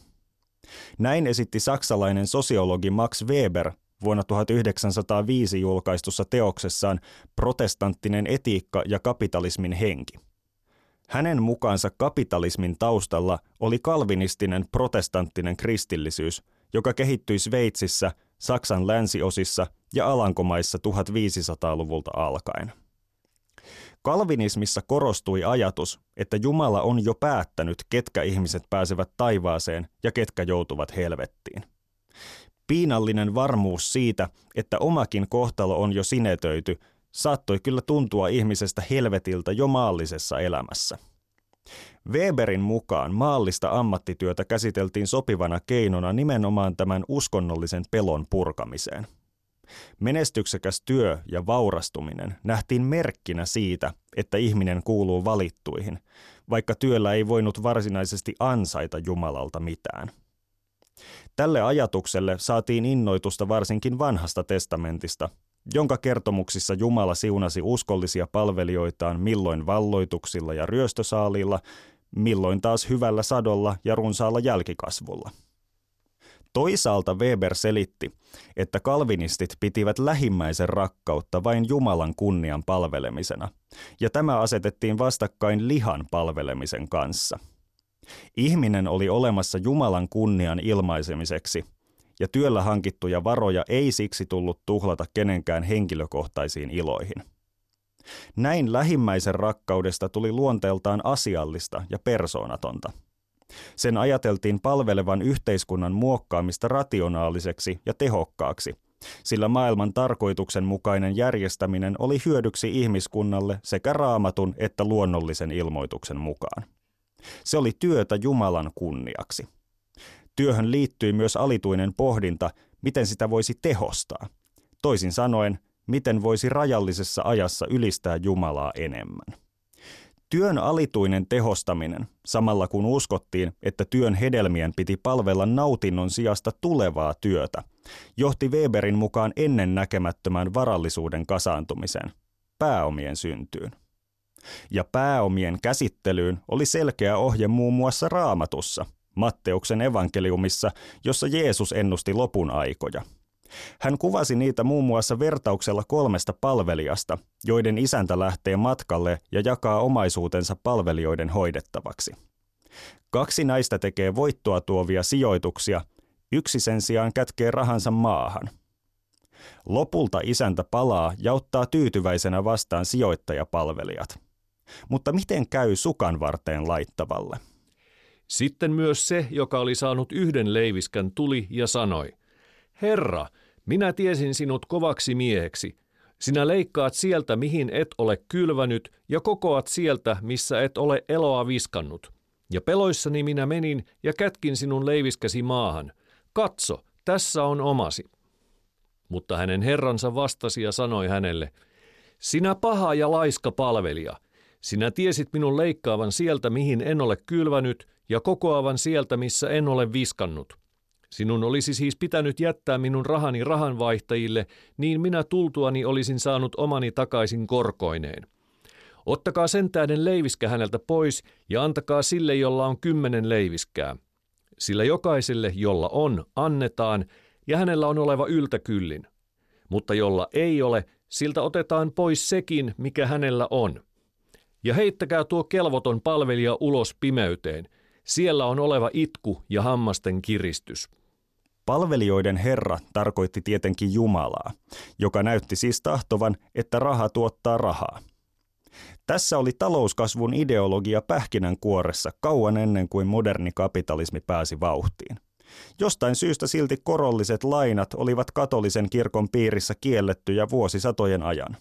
Näin esitti saksalainen sosiologi Max Weber vuonna 1905 julkaistussa teoksessaan Protestanttinen etiikka ja kapitalismin henki. Hänen mukaansa kapitalismin taustalla oli kalvinistinen protestanttinen kristillisyys, joka kehittyi Sveitsissä – Saksan länsiosissa ja Alankomaissa 1500-luvulta alkaen. Kalvinismissa korostui ajatus, että Jumala on jo päättänyt, ketkä ihmiset pääsevät taivaaseen ja ketkä joutuvat helvettiin. Piinallinen varmuus siitä, että omakin kohtalo on jo sinetöity, saattoi kyllä tuntua ihmisestä helvetiltä jo maallisessa elämässä – Weberin mukaan maallista ammattityötä käsiteltiin sopivana keinona nimenomaan tämän uskonnollisen pelon purkamiseen. Menestyksekäs työ ja vaurastuminen nähtiin merkkinä siitä, että ihminen kuuluu valittuihin, vaikka työllä ei voinut varsinaisesti ansaita Jumalalta mitään. Tälle ajatukselle saatiin innoitusta varsinkin vanhasta testamentista, jonka kertomuksissa Jumala siunasi uskollisia palvelijoitaan milloin valloituksilla ja ryöstösaaliilla, milloin taas hyvällä sadolla ja runsaalla jälkikasvulla. Toisaalta Weber selitti, että kalvinistit pitivät lähimmäisen rakkautta vain Jumalan kunnian palvelemisena, ja tämä asetettiin vastakkain lihan palvelemisen kanssa. Ihminen oli olemassa Jumalan kunnian ilmaisemiseksi, ja työllä hankittuja varoja ei siksi tullut tuhlata kenenkään henkilökohtaisiin iloihin. Näin lähimmäisen rakkaudesta tuli luonteeltaan asiallista ja persoonatonta. Sen ajateltiin palvelevan yhteiskunnan muokkaamista rationaaliseksi ja tehokkaaksi, sillä maailman tarkoituksenmukainen järjestäminen oli hyödyksi ihmiskunnalle sekä raamatun että luonnollisen ilmoituksen mukaan. Se oli työtä Jumalan kunniaksi. Työhön liittyi myös alituinen pohdinta, miten sitä voisi tehostaa. Toisin sanoen, miten voisi rajallisessa ajassa ylistää Jumalaa enemmän. Työn alituinen tehostaminen, samalla kun uskottiin, että työn hedelmien piti palvella nautinnon sijasta tulevaa työtä, johti Weberin mukaan ennen näkemättömän varallisuuden kasaantumiseen, pääomien syntyyn. Ja pääomien käsittelyyn oli selkeä ohje muun muassa raamatussa, Matteuksen evankeliumissa, jossa Jeesus ennusti lopun aikoja – hän kuvasi niitä muun muassa vertauksella kolmesta palvelijasta, joiden isäntä lähtee matkalle ja jakaa omaisuutensa palvelijoiden hoidettavaksi. Kaksi näistä tekee voittoa tuovia sijoituksia, yksi sen sijaan kätkee rahansa maahan. Lopulta isäntä palaa ja ottaa tyytyväisenä vastaan sijoittajapalvelijat. Mutta miten käy sukan varteen laittavalle? Sitten myös se, joka oli saanut yhden leiviskän, tuli ja sanoi, Herra, minä tiesin sinut kovaksi mieheksi. Sinä leikkaat sieltä, mihin et ole kylvänyt, ja kokoat sieltä, missä et ole eloa viskannut. Ja peloissani minä menin ja kätkin sinun leiviskäsi maahan. Katso, tässä on omasi. Mutta hänen herransa vastasi ja sanoi hänelle, Sinä paha ja laiska palvelija, sinä tiesit minun leikkaavan sieltä, mihin en ole kylvänyt, ja kokoavan sieltä, missä en ole viskannut. Sinun olisi siis pitänyt jättää minun rahani rahanvaihtajille, niin minä tultuani olisin saanut omani takaisin korkoineen. Ottakaa sen tähden leiviskä häneltä pois ja antakaa sille, jolla on kymmenen leiviskää. Sillä jokaiselle, jolla on, annetaan, ja hänellä on oleva yltäkyllin. Mutta jolla ei ole, siltä otetaan pois sekin, mikä hänellä on. Ja heittäkää tuo kelvoton palvelija ulos pimeyteen. Siellä on oleva itku ja hammasten kiristys. Palvelijoiden herra tarkoitti tietenkin Jumalaa, joka näytti siis tahtovan, että raha tuottaa rahaa. Tässä oli talouskasvun ideologia pähkinänkuoressa kauan ennen kuin moderni kapitalismi pääsi vauhtiin. Jostain syystä silti korolliset lainat olivat katolisen kirkon piirissä kiellettyjä vuosisatojen ajan.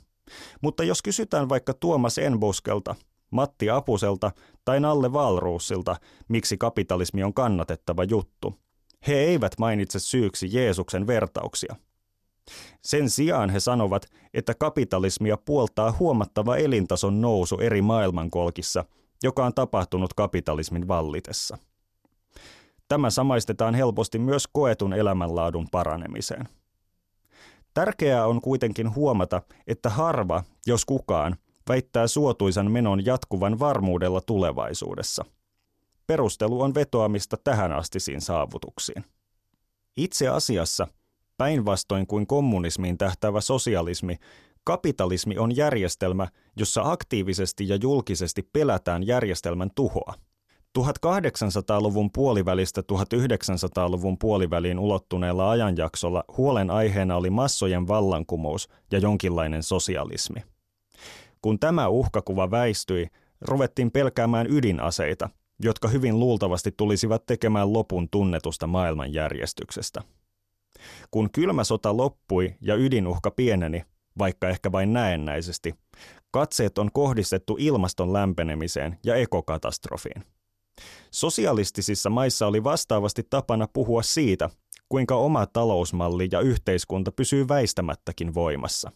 Mutta jos kysytään vaikka Tuomas Enbuskelta, Matti Apuselta tai Nalle Valruussilta, miksi kapitalismi on kannatettava juttu, he eivät mainitse syyksi Jeesuksen vertauksia. Sen sijaan he sanovat, että kapitalismia puoltaa huomattava elintason nousu eri maailmankolkissa, joka on tapahtunut kapitalismin vallitessa. Tämä samaistetaan helposti myös koetun elämänlaadun paranemiseen. Tärkeää on kuitenkin huomata, että harva, jos kukaan, väittää suotuisan menon jatkuvan varmuudella tulevaisuudessa. Perustelu on vetoamista tähän astisiin saavutuksiin. Itse asiassa, päinvastoin kuin kommunismiin tähtävä sosialismi, kapitalismi on järjestelmä, jossa aktiivisesti ja julkisesti pelätään järjestelmän tuhoa – 1800-luvun puolivälistä 1900-luvun puoliväliin ulottuneella ajanjaksolla huolenaiheena oli massojen vallankumous ja jonkinlainen sosialismi. Kun tämä uhkakuva väistyi, ruvettiin pelkäämään ydinaseita, jotka hyvin luultavasti tulisivat tekemään lopun tunnetusta maailmanjärjestyksestä. Kun kylmä sota loppui ja ydinuhka pieneni, vaikka ehkä vain näennäisesti, katseet on kohdistettu ilmaston lämpenemiseen ja ekokatastrofiin. Sosialistisissa maissa oli vastaavasti tapana puhua siitä, kuinka oma talousmalli ja yhteiskunta pysyy väistämättäkin voimassa.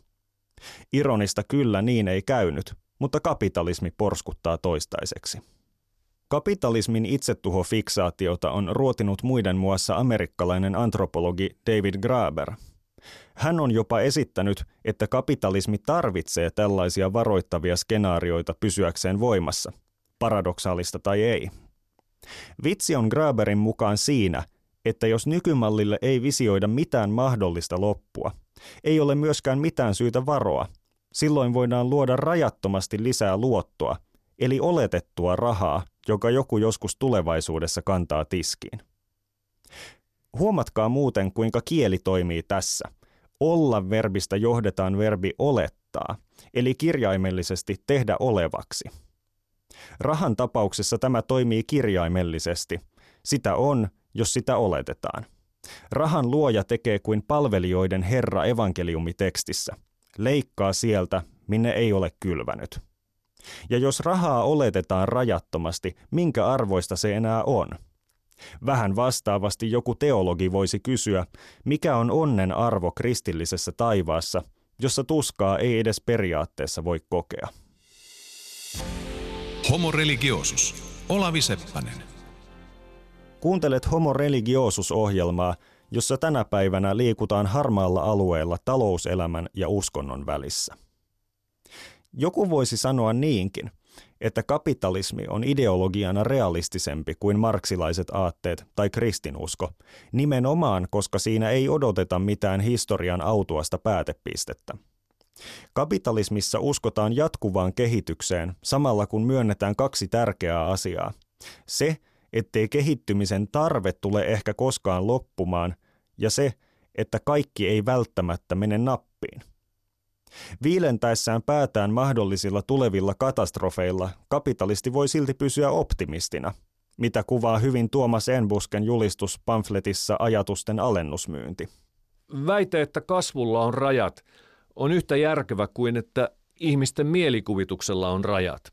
Ironista kyllä niin ei käynyt, mutta kapitalismi porskuttaa toistaiseksi. Kapitalismin itsetuhofiksaatiota on ruotinut muiden muassa amerikkalainen antropologi David Graeber. Hän on jopa esittänyt, että kapitalismi tarvitsee tällaisia varoittavia skenaarioita pysyäkseen voimassa, paradoksaalista tai ei. Vitsi on Graberin mukaan siinä, että jos nykymallille ei visioida mitään mahdollista loppua, ei ole myöskään mitään syytä varoa. Silloin voidaan luoda rajattomasti lisää luottoa, eli oletettua rahaa, joka joku joskus tulevaisuudessa kantaa tiskiin. Huomatkaa muuten, kuinka kieli toimii tässä. Olla verbistä johdetaan verbi olettaa, eli kirjaimellisesti tehdä olevaksi – Rahan tapauksessa tämä toimii kirjaimellisesti. Sitä on, jos sitä oletetaan. Rahan luoja tekee kuin palvelijoiden Herra evankeliumitekstissä. Leikkaa sieltä, minne ei ole kylvänyt. Ja jos rahaa oletetaan rajattomasti, minkä arvoista se enää on? Vähän vastaavasti joku teologi voisi kysyä, mikä on onnen arvo kristillisessä taivaassa, jossa tuskaa ei edes periaatteessa voi kokea. Homo religiosus. Olavi Seppänen. Kuuntelet Homo religiosus-ohjelmaa, jossa tänä päivänä liikutaan harmaalla alueella talouselämän ja uskonnon välissä. Joku voisi sanoa niinkin, että kapitalismi on ideologiana realistisempi kuin marksilaiset aatteet tai kristinusko, nimenomaan koska siinä ei odoteta mitään historian autuasta päätepistettä. Kapitalismissa uskotaan jatkuvaan kehitykseen samalla kun myönnetään kaksi tärkeää asiaa. Se, ettei kehittymisen tarve tule ehkä koskaan loppumaan, ja se, että kaikki ei välttämättä mene nappiin. Viilentäessään päätään mahdollisilla tulevilla katastrofeilla kapitalisti voi silti pysyä optimistina, mitä kuvaa hyvin Tuomas Enbusken julistus pamfletissa Ajatusten alennusmyynti. Väite, että kasvulla on rajat, on yhtä järkevä kuin että ihmisten mielikuvituksella on rajat.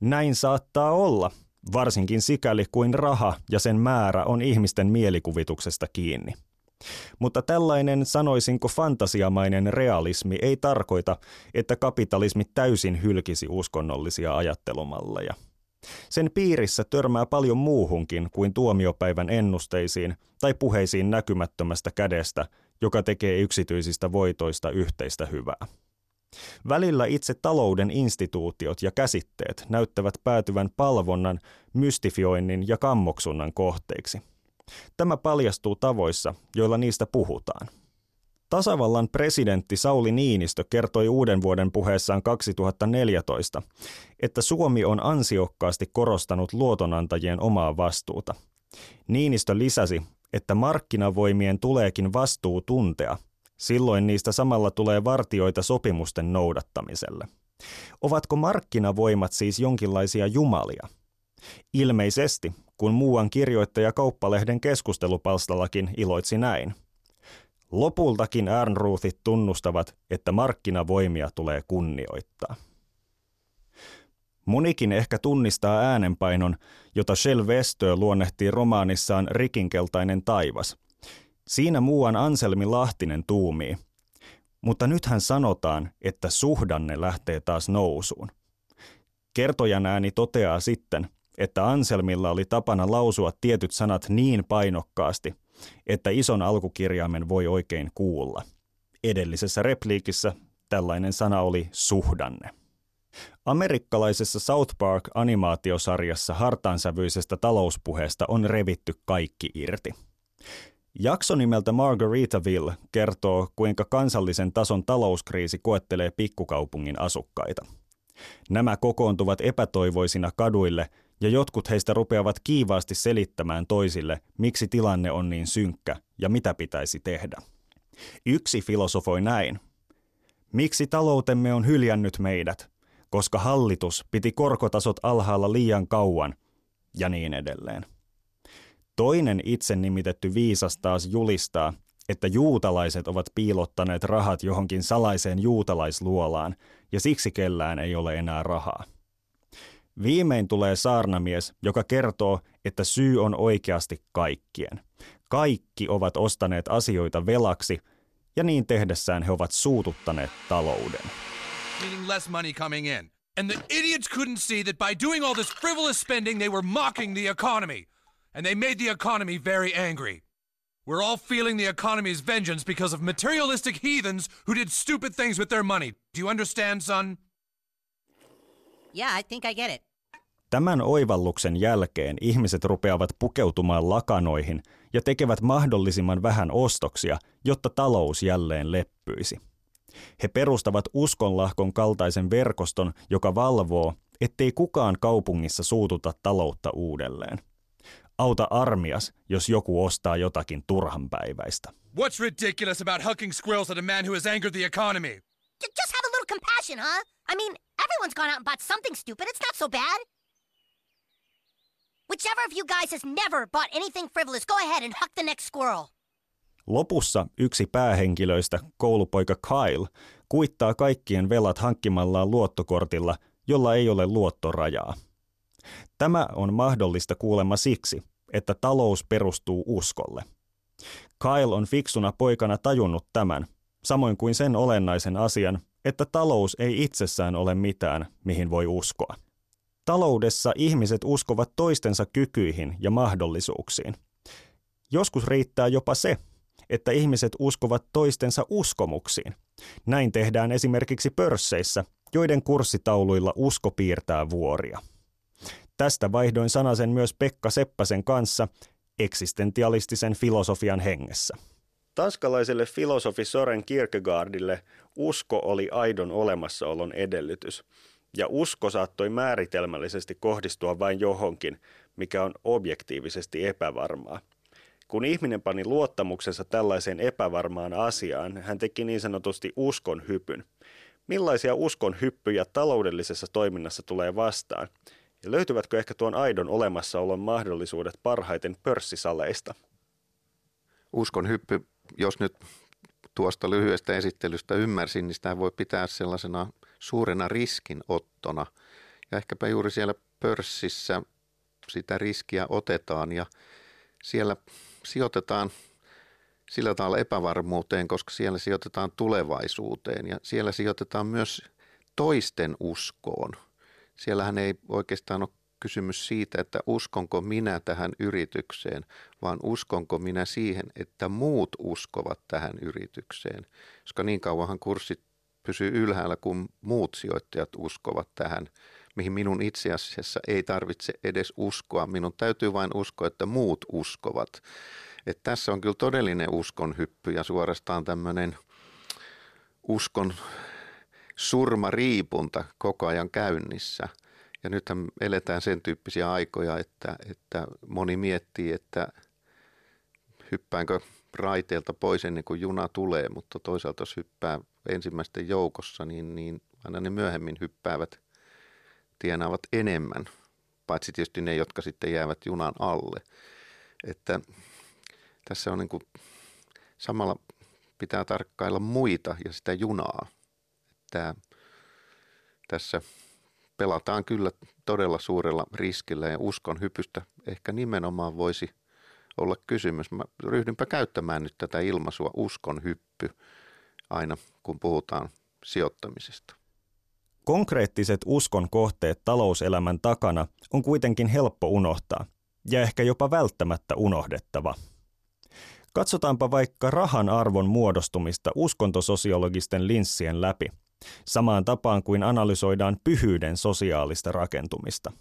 Näin saattaa olla, varsinkin sikäli kuin raha ja sen määrä on ihmisten mielikuvituksesta kiinni. Mutta tällainen sanoisinko fantasiamainen realismi ei tarkoita, että kapitalismi täysin hylkisi uskonnollisia ajattelumalleja. Sen piirissä törmää paljon muuhunkin kuin tuomiopäivän ennusteisiin tai puheisiin näkymättömästä kädestä, joka tekee yksityisistä voitoista yhteistä hyvää. Välillä itse talouden instituutiot ja käsitteet näyttävät päätyvän palvonnan, mystifioinnin ja kammoksunnan kohteiksi. Tämä paljastuu tavoissa, joilla niistä puhutaan. Tasavallan presidentti Sauli Niinistö kertoi uuden vuoden puheessaan 2014, että Suomi on ansiokkaasti korostanut luotonantajien omaa vastuuta. Niinistö lisäsi, että markkinavoimien tuleekin vastuu tuntea. Silloin niistä samalla tulee vartioita sopimusten noudattamiselle. Ovatko markkinavoimat siis jonkinlaisia jumalia? Ilmeisesti, kun muuan kirjoittaja kauppalehden keskustelupalstallakin iloitsi näin. Lopultakin Ernruuthit tunnustavat, että markkinavoimia tulee kunnioittaa. Monikin ehkä tunnistaa äänenpainon, jota Shell Westö luonnehtii romaanissaan Rikinkeltainen taivas. Siinä muuan Anselmi Lahtinen tuumii. Mutta nythän sanotaan, että suhdanne lähtee taas nousuun. Kertojan ääni toteaa sitten, että Anselmilla oli tapana lausua tietyt sanat niin painokkaasti, että ison alkukirjaimen voi oikein kuulla. Edellisessä repliikissä tällainen sana oli suhdanne. Amerikkalaisessa South Park-animaatiosarjassa hartaansävyisestä talouspuheesta on revitty kaikki irti. Jakso nimeltä Margaritaville kertoo, kuinka kansallisen tason talouskriisi koettelee pikkukaupungin asukkaita. Nämä kokoontuvat epätoivoisina kaduille ja jotkut heistä rupeavat kiivaasti selittämään toisille, miksi tilanne on niin synkkä ja mitä pitäisi tehdä. Yksi filosofoi näin. Miksi taloutemme on hyljännyt meidät? Koska hallitus piti korkotasot alhaalla liian kauan ja niin edelleen. Toinen itse nimitetty viisas taas julistaa, että juutalaiset ovat piilottaneet rahat johonkin salaiseen juutalaisluolaan ja siksi kellään ei ole enää rahaa. Viimein tulee saarnamies, joka kertoo, että syy on oikeasti kaikkien. Kaikki ovat ostaneet asioita velaksi, ja niin tehdessään he ovat suututtaneet talouden. Less money coming in. And the idiots couldn't see that by doing all this frivolous spending, they were mocking the economy. And they made the economy very angry. We're all feeling the economy's vengeance because of materialistic heathens who did stupid things with their money. Do you understand, son? Yeah, I think I get it. Tämän oivalluksen jälkeen ihmiset rupeavat pukeutumaan lakanoihin ja tekevät mahdollisimman vähän ostoksia, jotta talous jälleen leppyisi. He perustavat uskonlahkon kaltaisen verkoston, joka valvoo, ettei kukaan kaupungissa suututa taloutta uudelleen. Auta armias, jos joku ostaa jotakin turhanpäiväistä. What's ridiculous about hucking squirrels at a man who has angered the economy? Just have a little compassion, huh? I mean, everyone's gone out and bought something stupid. It's not so bad. Whichever of you guys has never bought anything frivolous, go ahead and huck the next squirrel. Lopussa yksi päähenkilöistä, koulupoika Kyle, kuittaa kaikkien velat hankkimallaan luottokortilla, jolla ei ole luottorajaa. Tämä on mahdollista kuulemma siksi, että talous perustuu uskolle. Kyle on fiksuna poikana tajunnut tämän, samoin kuin sen olennaisen asian, että talous ei itsessään ole mitään, mihin voi uskoa. Taloudessa ihmiset uskovat toistensa kykyihin ja mahdollisuuksiin. Joskus riittää jopa se, että ihmiset uskovat toistensa uskomuksiin. Näin tehdään esimerkiksi pörsseissä, joiden kurssitauluilla usko piirtää vuoria. Tästä vaihdoin sanasen myös Pekka Seppäsen kanssa eksistentialistisen filosofian hengessä. Tanskalaiselle filosofi Soren Kierkegaardille usko oli aidon olemassaolon edellytys – ja usko saattoi määritelmällisesti kohdistua vain johonkin, mikä on objektiivisesti epävarmaa. Kun ihminen pani luottamuksensa tällaiseen epävarmaan asiaan, hän teki niin sanotusti uskon hypyn. Millaisia uskon hyppyjä taloudellisessa toiminnassa tulee vastaan? Ja löytyvätkö ehkä tuon aidon olemassaolon mahdollisuudet parhaiten pörssisaleista? Uskon hyppy, jos nyt tuosta lyhyestä esittelystä ymmärsin, niin sitä voi pitää sellaisena suurena riskinottona. Ja ehkäpä juuri siellä pörssissä sitä riskiä otetaan ja siellä sijoitetaan sillä tavalla epävarmuuteen, koska siellä sijoitetaan tulevaisuuteen ja siellä sijoitetaan myös toisten uskoon. Siellähän ei oikeastaan ole kysymys siitä, että uskonko minä tähän yritykseen, vaan uskonko minä siihen, että muut uskovat tähän yritykseen. Koska niin kauanhan kurssit pysyy ylhäällä, kun muut sijoittajat uskovat tähän, mihin minun itse asiassa ei tarvitse edes uskoa. Minun täytyy vain uskoa, että muut uskovat. että tässä on kyllä todellinen uskon hyppy ja suorastaan tämmöinen uskon surmariipunta koko ajan käynnissä. Ja nythän eletään sen tyyppisiä aikoja, että, että moni miettii, että hyppäänkö raiteelta pois ennen kuin juna tulee, mutta toisaalta jos hyppää ensimmäisten joukossa, niin, niin aina ne myöhemmin hyppäävät, tienaavat enemmän, paitsi tietysti ne, jotka sitten jäävät junan alle. Että tässä on niin kuin, samalla pitää tarkkailla muita ja sitä junaa. Että tässä pelataan kyllä todella suurella riskillä ja uskon hypystä ehkä nimenomaan voisi olla kysymys. Mä ryhdynpä käyttämään nyt tätä ilmaisua uskon hyppy aina, kun puhutaan sijoittamisesta. Konkreettiset uskon kohteet talouselämän takana on kuitenkin helppo unohtaa ja ehkä jopa välttämättä unohdettava. Katsotaanpa vaikka rahan arvon muodostumista uskontososiologisten linssien läpi, samaan tapaan kuin analysoidaan pyhyyden sosiaalista rakentumista.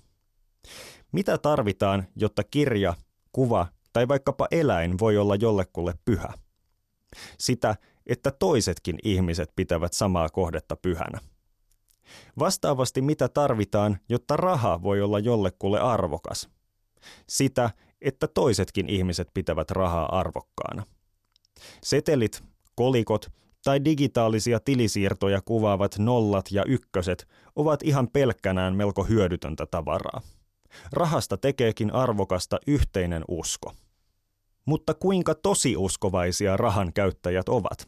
Mitä tarvitaan, jotta kirja, kuva tai vaikkapa eläin voi olla jollekulle pyhä? Sitä, että toisetkin ihmiset pitävät samaa kohdetta pyhänä. Vastaavasti mitä tarvitaan, jotta raha voi olla jollekulle arvokas? Sitä, että toisetkin ihmiset pitävät rahaa arvokkaana. Setelit, kolikot tai digitaalisia tilisiirtoja kuvaavat nollat ja ykköset ovat ihan pelkkänään melko hyödytöntä tavaraa. Rahasta tekeekin arvokasta yhteinen usko. Mutta kuinka tosi uskovaisia rahan käyttäjät ovat?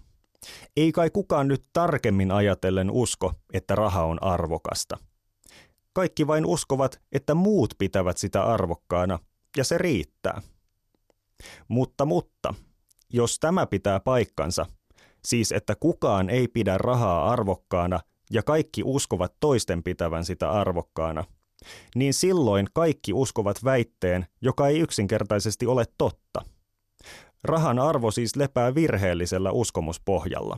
Ei kai kukaan nyt tarkemmin ajatellen usko, että raha on arvokasta. Kaikki vain uskovat, että muut pitävät sitä arvokkaana, ja se riittää. Mutta, mutta, jos tämä pitää paikkansa, siis että kukaan ei pidä rahaa arvokkaana ja kaikki uskovat toisten pitävän sitä arvokkaana, niin silloin kaikki uskovat väitteen, joka ei yksinkertaisesti ole totta. Rahan arvo siis lepää virheellisellä uskomuspohjalla.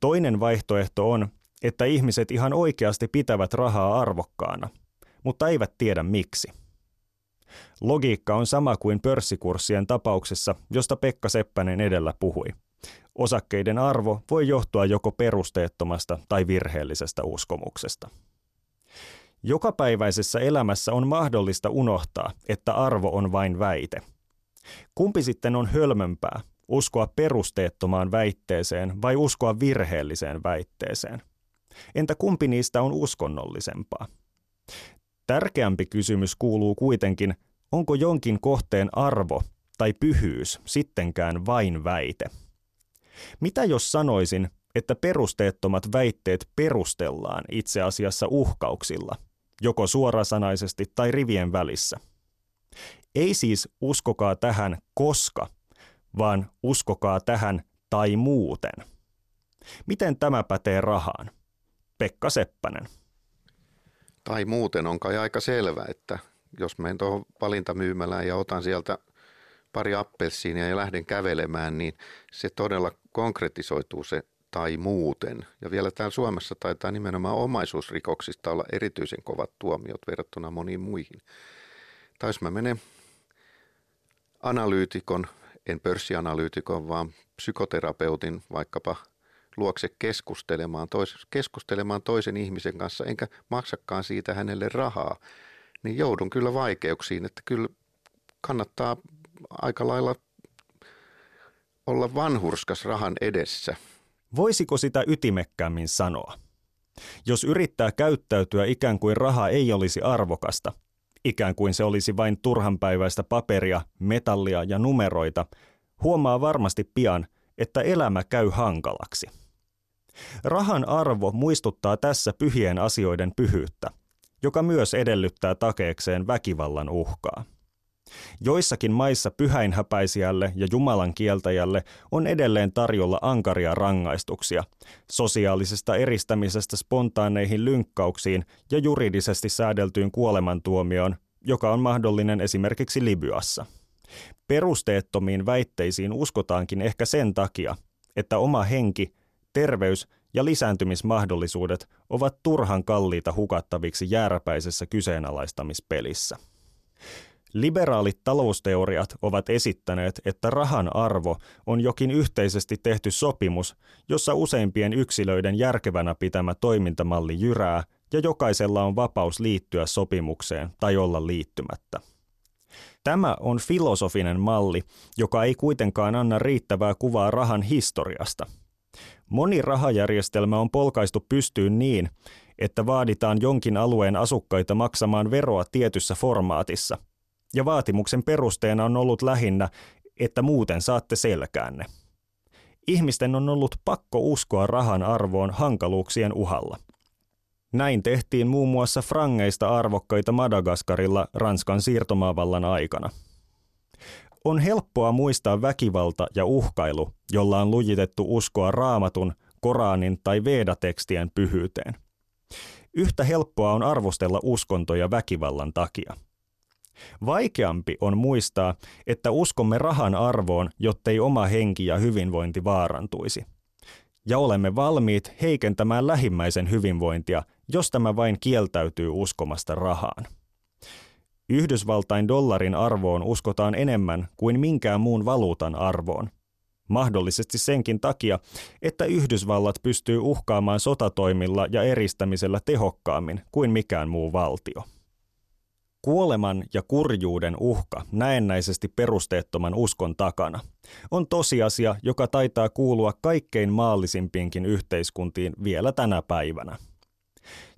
Toinen vaihtoehto on, että ihmiset ihan oikeasti pitävät rahaa arvokkaana, mutta eivät tiedä miksi. Logiikka on sama kuin pörssikurssien tapauksessa, josta Pekka Seppänen edellä puhui. Osakkeiden arvo voi johtua joko perusteettomasta tai virheellisestä uskomuksesta. Jokapäiväisessä elämässä on mahdollista unohtaa, että arvo on vain väite – Kumpi sitten on hölmömpää, uskoa perusteettomaan väitteeseen vai uskoa virheelliseen väitteeseen? Entä kumpi niistä on uskonnollisempaa? Tärkeämpi kysymys kuuluu kuitenkin, onko jonkin kohteen arvo tai pyhyys sittenkään vain väite? Mitä jos sanoisin, että perusteettomat väitteet perustellaan itse asiassa uhkauksilla, joko suorasanaisesti tai rivien välissä – ei siis uskokaa tähän koska, vaan uskokaa tähän tai muuten. Miten tämä pätee rahaan? Pekka Seppänen. Tai muuten on kai aika selvä, että jos menen tuohon valintamyymälään ja otan sieltä pari appelsiinia ja lähden kävelemään, niin se todella konkretisoituu se tai muuten. Ja vielä täällä Suomessa taitaa nimenomaan omaisuusrikoksista olla erityisen kovat tuomiot verrattuna moniin muihin. Tai jos mä menen analyytikon, en pörssianalyytikon, vaan psykoterapeutin vaikkapa luokse keskustelemaan, tois, keskustelemaan toisen ihmisen kanssa, enkä maksakaan siitä hänelle rahaa, niin joudun kyllä vaikeuksiin, että kyllä kannattaa aika lailla olla vanhurskas rahan edessä. Voisiko sitä ytimekkäämmin sanoa? Jos yrittää käyttäytyä ikään kuin raha ei olisi arvokasta, ikään kuin se olisi vain turhanpäiväistä paperia, metallia ja numeroita, huomaa varmasti pian, että elämä käy hankalaksi. Rahan arvo muistuttaa tässä pyhien asioiden pyhyyttä, joka myös edellyttää takeekseen väkivallan uhkaa. Joissakin maissa pyhäinhäpäisijälle ja Jumalan kieltäjälle on edelleen tarjolla ankaria rangaistuksia, sosiaalisesta eristämisestä spontaaneihin lynkkauksiin ja juridisesti säädeltyyn kuolemantuomioon, joka on mahdollinen esimerkiksi Libyassa. Perusteettomiin väitteisiin uskotaankin ehkä sen takia, että oma henki, terveys ja lisääntymismahdollisuudet ovat turhan kalliita hukattaviksi jääräpäisessä kyseenalaistamispelissä. Liberaalit talousteoriat ovat esittäneet, että rahan arvo on jokin yhteisesti tehty sopimus, jossa useimpien yksilöiden järkevänä pitämä toimintamalli jyrää ja jokaisella on vapaus liittyä sopimukseen tai olla liittymättä. Tämä on filosofinen malli, joka ei kuitenkaan anna riittävää kuvaa rahan historiasta. Moni rahajärjestelmä on polkaistu pystyyn niin, että vaaditaan jonkin alueen asukkaita maksamaan veroa tietyssä formaatissa – ja vaatimuksen perusteena on ollut lähinnä, että muuten saatte selkäänne. Ihmisten on ollut pakko uskoa rahan arvoon hankaluuksien uhalla. Näin tehtiin muun muassa frangeista arvokkaita Madagaskarilla Ranskan siirtomaavallan aikana. On helppoa muistaa väkivalta ja uhkailu, jolla on lujitettu uskoa raamatun, Koranin tai Veda-tekstien pyhyyteen. Yhtä helppoa on arvostella uskontoja väkivallan takia – Vaikeampi on muistaa, että uskomme rahan arvoon, jottei oma henki ja hyvinvointi vaarantuisi. Ja olemme valmiit heikentämään lähimmäisen hyvinvointia, jos tämä vain kieltäytyy uskomasta rahaan. Yhdysvaltain dollarin arvoon uskotaan enemmän kuin minkään muun valuutan arvoon. Mahdollisesti senkin takia, että Yhdysvallat pystyy uhkaamaan sotatoimilla ja eristämisellä tehokkaammin kuin mikään muu valtio. Kuoleman ja kurjuuden uhka näennäisesti perusteettoman uskon takana on tosiasia, joka taitaa kuulua kaikkein maallisimpiinkin yhteiskuntiin vielä tänä päivänä.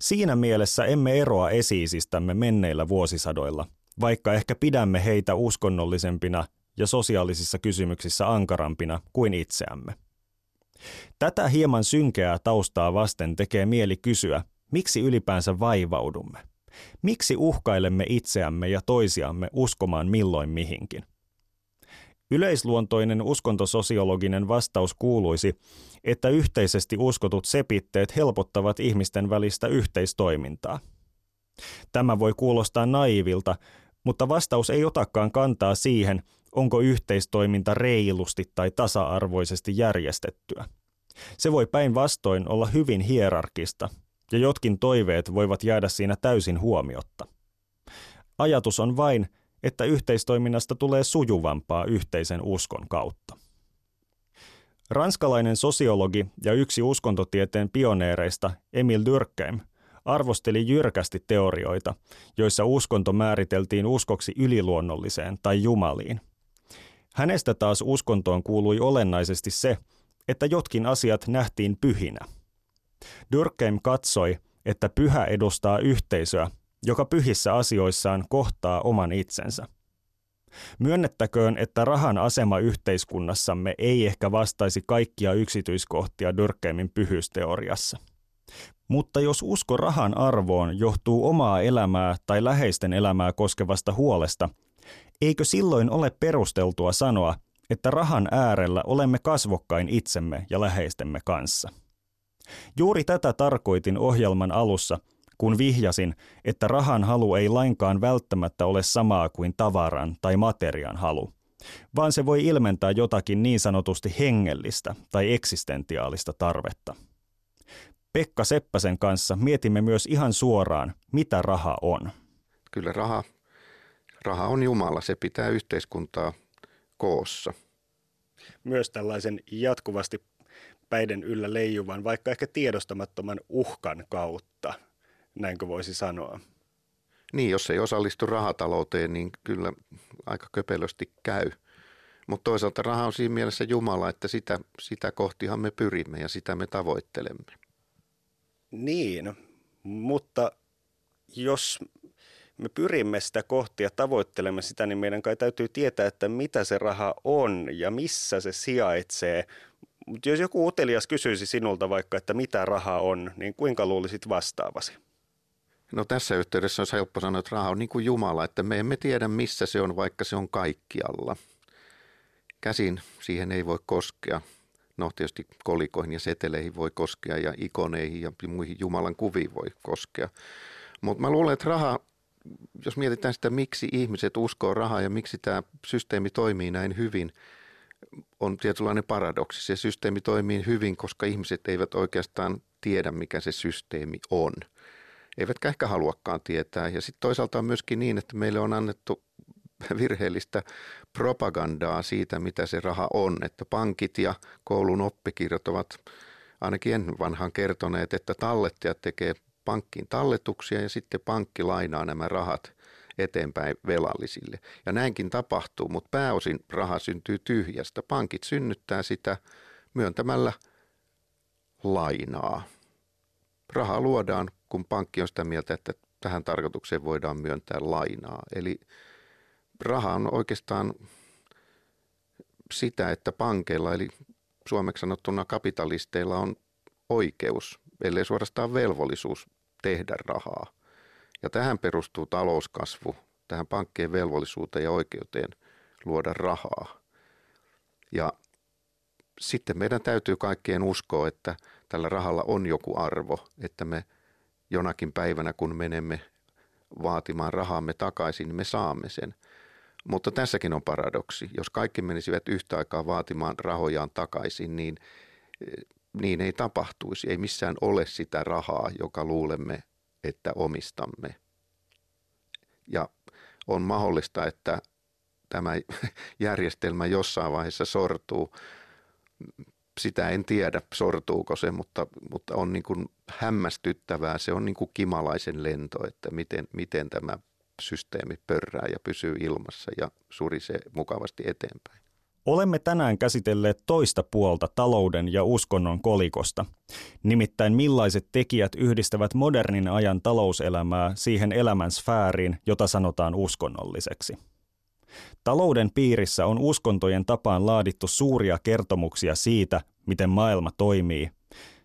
Siinä mielessä emme eroa esiisistämme menneillä vuosisadoilla, vaikka ehkä pidämme heitä uskonnollisempina ja sosiaalisissa kysymyksissä ankarampina kuin itseämme. Tätä hieman synkeää taustaa vasten tekee mieli kysyä, miksi ylipäänsä vaivaudumme – Miksi uhkailemme itseämme ja toisiamme uskomaan milloin mihinkin? Yleisluontoinen uskontososiologinen vastaus kuuluisi, että yhteisesti uskotut sepitteet helpottavat ihmisten välistä yhteistoimintaa. Tämä voi kuulostaa naivilta, mutta vastaus ei otakaan kantaa siihen, onko yhteistoiminta reilusti tai tasa-arvoisesti järjestettyä. Se voi päinvastoin olla hyvin hierarkista ja jotkin toiveet voivat jäädä siinä täysin huomiotta. Ajatus on vain, että yhteistoiminnasta tulee sujuvampaa yhteisen uskon kautta. Ranskalainen sosiologi ja yksi uskontotieteen pioneereista Emil Durkheim arvosteli jyrkästi teorioita, joissa uskonto määriteltiin uskoksi yliluonnolliseen tai jumaliin. Hänestä taas uskontoon kuului olennaisesti se, että jotkin asiat nähtiin pyhinä – Durkheim katsoi, että pyhä edustaa yhteisöä, joka pyhissä asioissaan kohtaa oman itsensä. Myönnettäköön, että rahan asema yhteiskunnassamme ei ehkä vastaisi kaikkia yksityiskohtia Durkheimin pyhyysteoriassa. Mutta jos usko rahan arvoon johtuu omaa elämää tai läheisten elämää koskevasta huolesta, eikö silloin ole perusteltua sanoa, että rahan äärellä olemme kasvokkain itsemme ja läheistemme kanssa? Juuri tätä tarkoitin ohjelman alussa, kun vihjasin, että rahan halu ei lainkaan välttämättä ole samaa kuin tavaran tai materian halu, vaan se voi ilmentää jotakin niin sanotusti hengellistä tai eksistentiaalista tarvetta. Pekka Seppäsen kanssa mietimme myös ihan suoraan, mitä raha on. Kyllä raha, raha on Jumala, se pitää yhteiskuntaa koossa. Myös tällaisen jatkuvasti päiden yllä leijuvan, vaikka ehkä tiedostamattoman uhkan kautta, näinkö voisi sanoa. Niin, jos ei osallistu rahatalouteen, niin kyllä aika köpelösti käy. Mutta toisaalta raha on siinä mielessä Jumala, että sitä, sitä kohtihan me pyrimme ja sitä me tavoittelemme. Niin, mutta jos me pyrimme sitä kohti ja tavoittelemme sitä, niin meidän kai täytyy tietää, että mitä se raha on ja missä se sijaitsee. Mutta jos joku utelias kysyisi sinulta vaikka, että mitä raha on, niin kuinka luulisit vastaavasi? No tässä yhteydessä on helppo sanoa, että raha on niin kuin Jumala, että me emme tiedä missä se on, vaikka se on kaikkialla. Käsin siihen ei voi koskea. No tietysti kolikoihin ja seteleihin voi koskea ja ikoneihin ja muihin Jumalan kuviin voi koskea. Mutta mä luulen, että raha, jos mietitään sitä, miksi ihmiset uskoo rahaa ja miksi tämä systeemi toimii näin hyvin – on tietynlainen paradoksi. Se systeemi toimii hyvin, koska ihmiset eivät oikeastaan tiedä, mikä se systeemi on. Eivätkä ehkä haluakaan tietää. Ja sitten toisaalta on myöskin niin, että meille on annettu virheellistä propagandaa siitä, mitä se raha on. Että pankit ja koulun oppikirjat ovat ainakin ennen vanhaan kertoneet, että tallettajat tekee pankkiin talletuksia ja sitten pankki lainaa nämä rahat eteenpäin velallisille. Ja näinkin tapahtuu, mutta pääosin raha syntyy tyhjästä. Pankit synnyttää sitä myöntämällä lainaa. Raha luodaan, kun pankki on sitä mieltä, että tähän tarkoitukseen voidaan myöntää lainaa. Eli raha on oikeastaan sitä, että pankeilla, eli suomeksi sanottuna kapitalisteilla on oikeus, ellei suorastaan velvollisuus tehdä rahaa. Ja tähän perustuu talouskasvu, tähän pankkien velvollisuuteen ja oikeuteen luoda rahaa. Ja sitten meidän täytyy kaikkien uskoa, että tällä rahalla on joku arvo, että me jonakin päivänä, kun menemme vaatimaan rahaamme takaisin, me saamme sen. Mutta tässäkin on paradoksi. Jos kaikki menisivät yhtä aikaa vaatimaan rahojaan takaisin, niin niin ei tapahtuisi. Ei missään ole sitä rahaa, joka luulemme, että omistamme. Ja on mahdollista, että tämä järjestelmä jossain vaiheessa sortuu. Sitä en tiedä, sortuuko se, mutta, mutta on niin kuin hämmästyttävää. Se on niin kuin kimalaisen lento, että miten, miten tämä systeemi pörrää ja pysyy ilmassa ja surisee mukavasti eteenpäin. Olemme tänään käsitelleet toista puolta talouden ja uskonnon kolikosta, nimittäin millaiset tekijät yhdistävät modernin ajan talouselämää siihen elämän sfääriin, jota sanotaan uskonnolliseksi. Talouden piirissä on uskontojen tapaan laadittu suuria kertomuksia siitä, miten maailma toimii,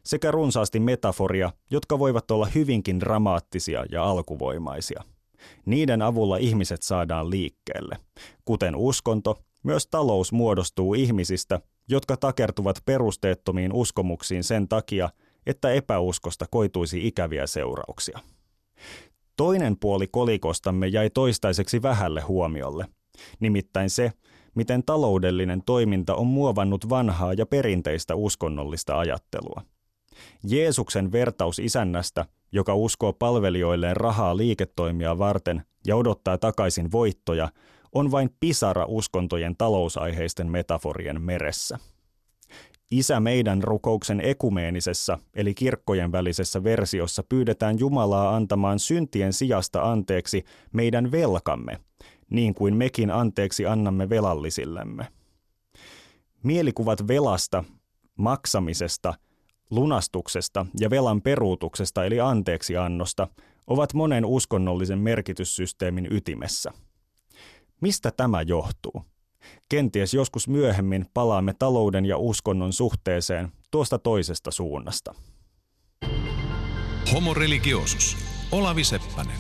sekä runsaasti metaforia, jotka voivat olla hyvinkin dramaattisia ja alkuvoimaisia. Niiden avulla ihmiset saadaan liikkeelle, kuten uskonto myös talous muodostuu ihmisistä, jotka takertuvat perusteettomiin uskomuksiin sen takia, että epäuskosta koituisi ikäviä seurauksia. Toinen puoli kolikostamme jäi toistaiseksi vähälle huomiolle, nimittäin se, miten taloudellinen toiminta on muovannut vanhaa ja perinteistä uskonnollista ajattelua. Jeesuksen vertaus isännästä, joka uskoo palvelijoilleen rahaa liiketoimia varten ja odottaa takaisin voittoja, on vain pisara uskontojen talousaiheisten metaforien meressä. Isä meidän rukouksen ekumeenisessa eli kirkkojen välisessä versiossa pyydetään Jumalaa antamaan syntien sijasta anteeksi meidän velkamme, niin kuin mekin anteeksi annamme velallisillemme. Mielikuvat velasta, maksamisesta, lunastuksesta ja velan peruutuksesta eli anteeksiannosta ovat monen uskonnollisen merkityssysteemin ytimessä – Mistä tämä johtuu? Kenties joskus myöhemmin palaamme talouden ja uskonnon suhteeseen tuosta toisesta suunnasta. Homo religiosus. Olavi Seppänen.